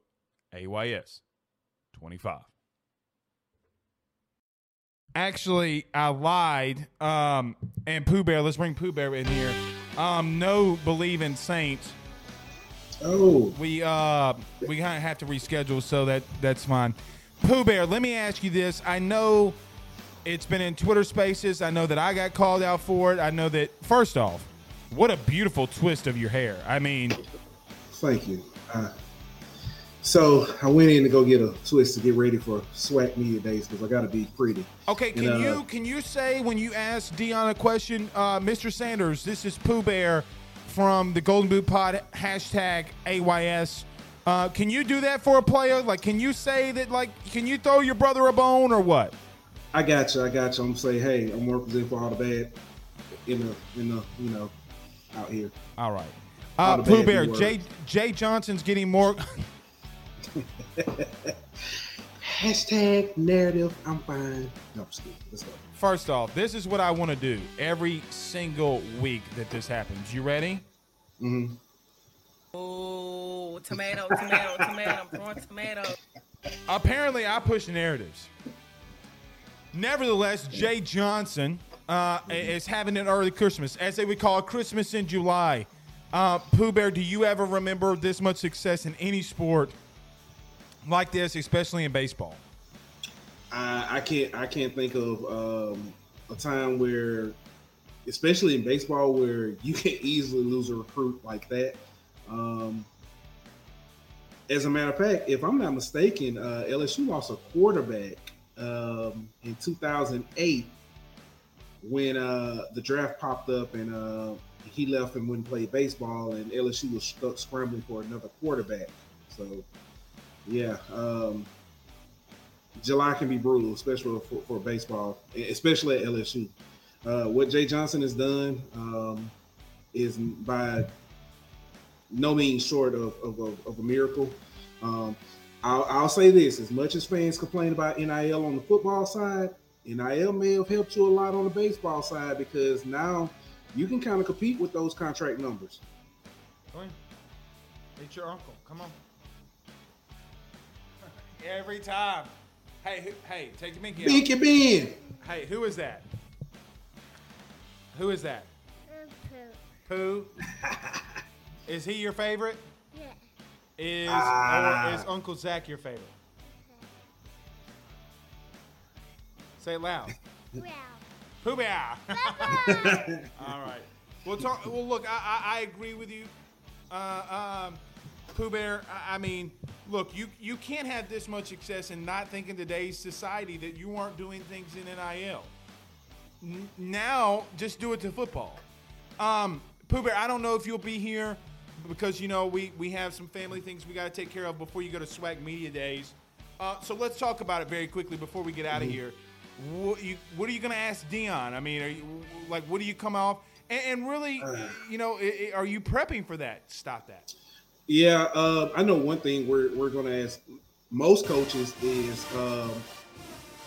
AYS25. Actually, I lied. Um, and Pooh Bear, let's bring Pooh Bear in here. Um, no Bleav in Saints. Oh, We uh we kind of have to reschedule, so that that's fine. Pooh Bear, let me ask you this. I know it's been in Twitter Spaces. I know that I got called out for it. I know that first off, what a beautiful twist of your hair. I mean, thank you. Uh, so I went in to go get a twist to get ready for SWAC media days because I got to be pretty. okay, can And, uh, you can you say when you ask Deion a question, uh, Mr. Sanders, this is Pooh Bear from the Golden Boot Pod hashtag AYS. Uh, can you do that for a player? Like, can you say that? Like, can you throw your brother a bone or what? I got you. I got you. I'm gonna say, hey, I'm representing for all the bad in the in the you know out here. All right. All Uh, the Pooh Bear, Jay. Jay Johnson's getting more. Hashtag narrative. I'm fine. No, I'm. Let's go. First off, this is what I want to do every single week that this happens. You ready? Mm-hmm. Oh, tomato, tomato, tomato. I'm throwing tomato. Apparently, I push narratives. Nevertheless, Jay Johnson uh, is having an early Christmas, as they would call it, Christmas in July. Uh, Pooh Bear, do you ever remember this much success in any sport like this, especially in baseball? I, I can't I can't think of um, a time where, especially in baseball, where you can easily lose a recruit like that. Um, as a matter of fact, if I'm not mistaken, uh, LSU lost a quarterback um, in 2008 when uh, the draft popped up and uh, he left and wouldn't play baseball, and LSU was scrambling for another quarterback. So, yeah. Um, July can be brutal, especially for, for baseball, especially at LSU. Uh, what Jay Johnson has done um, is by no means short of, of, of, of a miracle. Um, I'll, I'll say this: as much as fans complain about NIL on the football side, NIL may have helped you a lot on the baseball side because now you can kind of compete with those contract numbers. Go in. It's your uncle. Come on. Every time. Hey, who, hey, take your minky out. Binky Ben. Hey, who is that? Who is that? Pooh. Pooh. is he your favorite? Yeah. Is Ah. or is Uncle Zach your favorite? Say it loud. Wow. Pooh Bear. All right. Well, talk, well, look, I, I, I agree with you, uh, um, Pooh Bear. I, I mean, look, you you can't have this much success and not think in today's society that you aren't doing things in NIL. N- now, just do it to football. Um, Pooh Bear, I don't know if you'll be here because you know we we have some family things we got to take care of before you go to SWAC Media Days. Uh, so let's talk about it very quickly before we get out of here. What, you, what are you going to ask Deion? I mean, are you like what do you come off? And, and really, you know, i- i- are you prepping for that? Stop that. Yeah, uh, I know one thing we're, we're going to ask most coaches is um,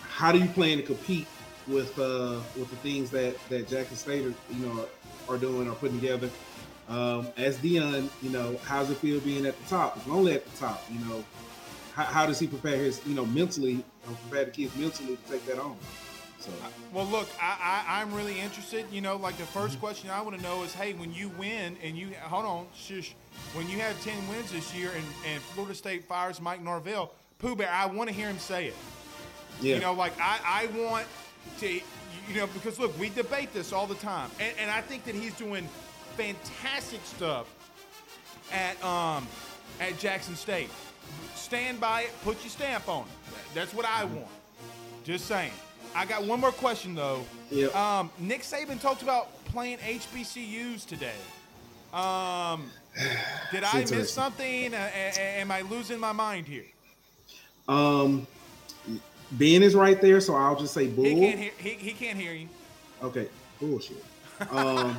how do you plan to compete with uh, with the things that that Jackson State are, you know are, are doing or putting together? Um, as Deion, you know, how's it feel being at the top? It's only at the top, you know. How, how does he prepare his, you know, mentally, prepare the kids mentally to take that on? So Well, look, I, I, I'm really interested. You know, like the 1st question I want to know is, hey, when you win and you hold on, shush, when you have 10 wins this year and, and Florida State fires Mike Norvell, Pooh Bear, I want to hear him say it. yeah, You know, like I, I want to, you know, because look, we debate this all the time, and, and I think that he's doing fantastic stuff at um at Jackson State. Stand by it, put your stamp on it. That's what I want. Just saying. I got one more question though. Yep. Um, Nick Saban talked about playing HBCUs today. Um, did I miss something? Uh, am I losing my mind here? um, Ben is right there, so I'll just say bull. He can't hear. He, he can't hear you. Okay, bullshit. Um,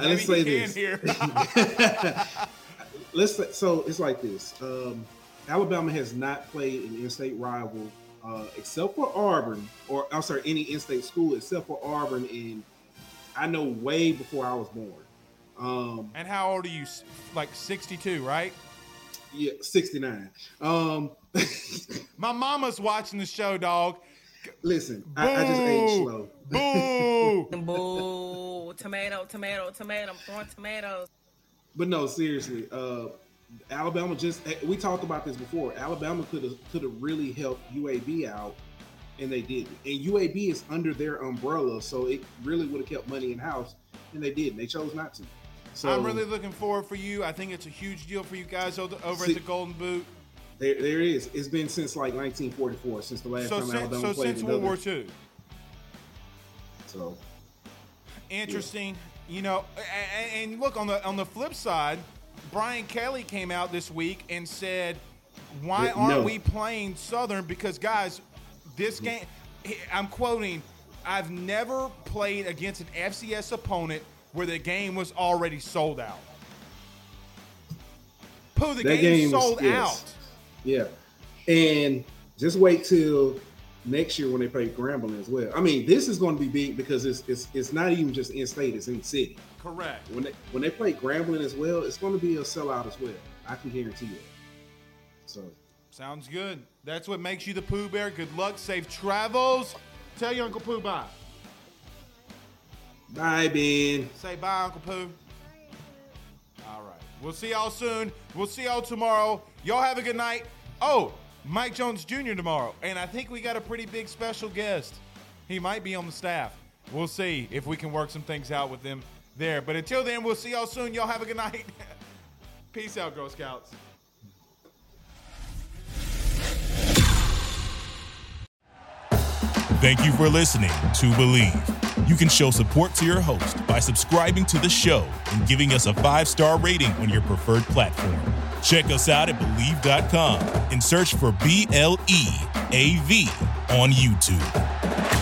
let's say he this. hear. let's say, so it's like this. Um, Alabama has not played an in-state rival uh, except for Auburn, or I'm sorry, any in-state school except for Auburn. and I know way before I was born. Um, and how old are you? Like 62, right? yeah, 69. Um, My mama's watching the show, dog. listen, I, I just age slow. Boo! Boo. Tomato, tomato, tomato. I'm throwing tomatoes. But no, seriously, uh, Alabama just eh, we talked about this before. Alabama could have could have really helped UAB out, and they didn't. And UAB is under their umbrella, so it really would have kept money in house, and they didn't. They chose not to. So I'm really looking forward for you. I think it's a huge deal for you guys over over See- at the Golden Boot. there, there it is. It's been since like 1944, since the last So, time since, Alabama so played since another. World War II. So Interesting. You know, and, and look on the on the flip side, Brian Kelly came out this week and said, "Why aren't no. we playing Southern? Because guys, this mm. game, I'm quoting, I've never played against an FCS opponent where the game was already sold out. Pooh, the That game, game was- sold yes. out. yeah, and just wait till next year when they play Grambling as well. I mean, this is going to be big because it's it's, it's not even just in state; it's in city. Correct. when they when they play Grambling as well, it's going to be a sellout as well. I can guarantee it. So Sounds good. That's what makes you the Pooh Bear. Good luck, safe travels. Tell your Uncle Pooh bye. bye, Ben. Say bye, Uncle Pooh. All right. We'll see y'all soon. We'll see y'all tomorrow. Y'all have a good night. Oh, Mike Jones Jr. tomorrow. And I think we got a pretty big special guest. He might be on the staff. We'll see if we can work some things out with them there. But until then, we'll see y'all soon. Y'all have a good night. Peace out, Girl Scouts. Thank you for listening to Bleav. You can show support to your host by subscribing to the show and giving us a five star rating on your preferred platform. Check us out at Bleav.com and search for B L E A V on YouTube.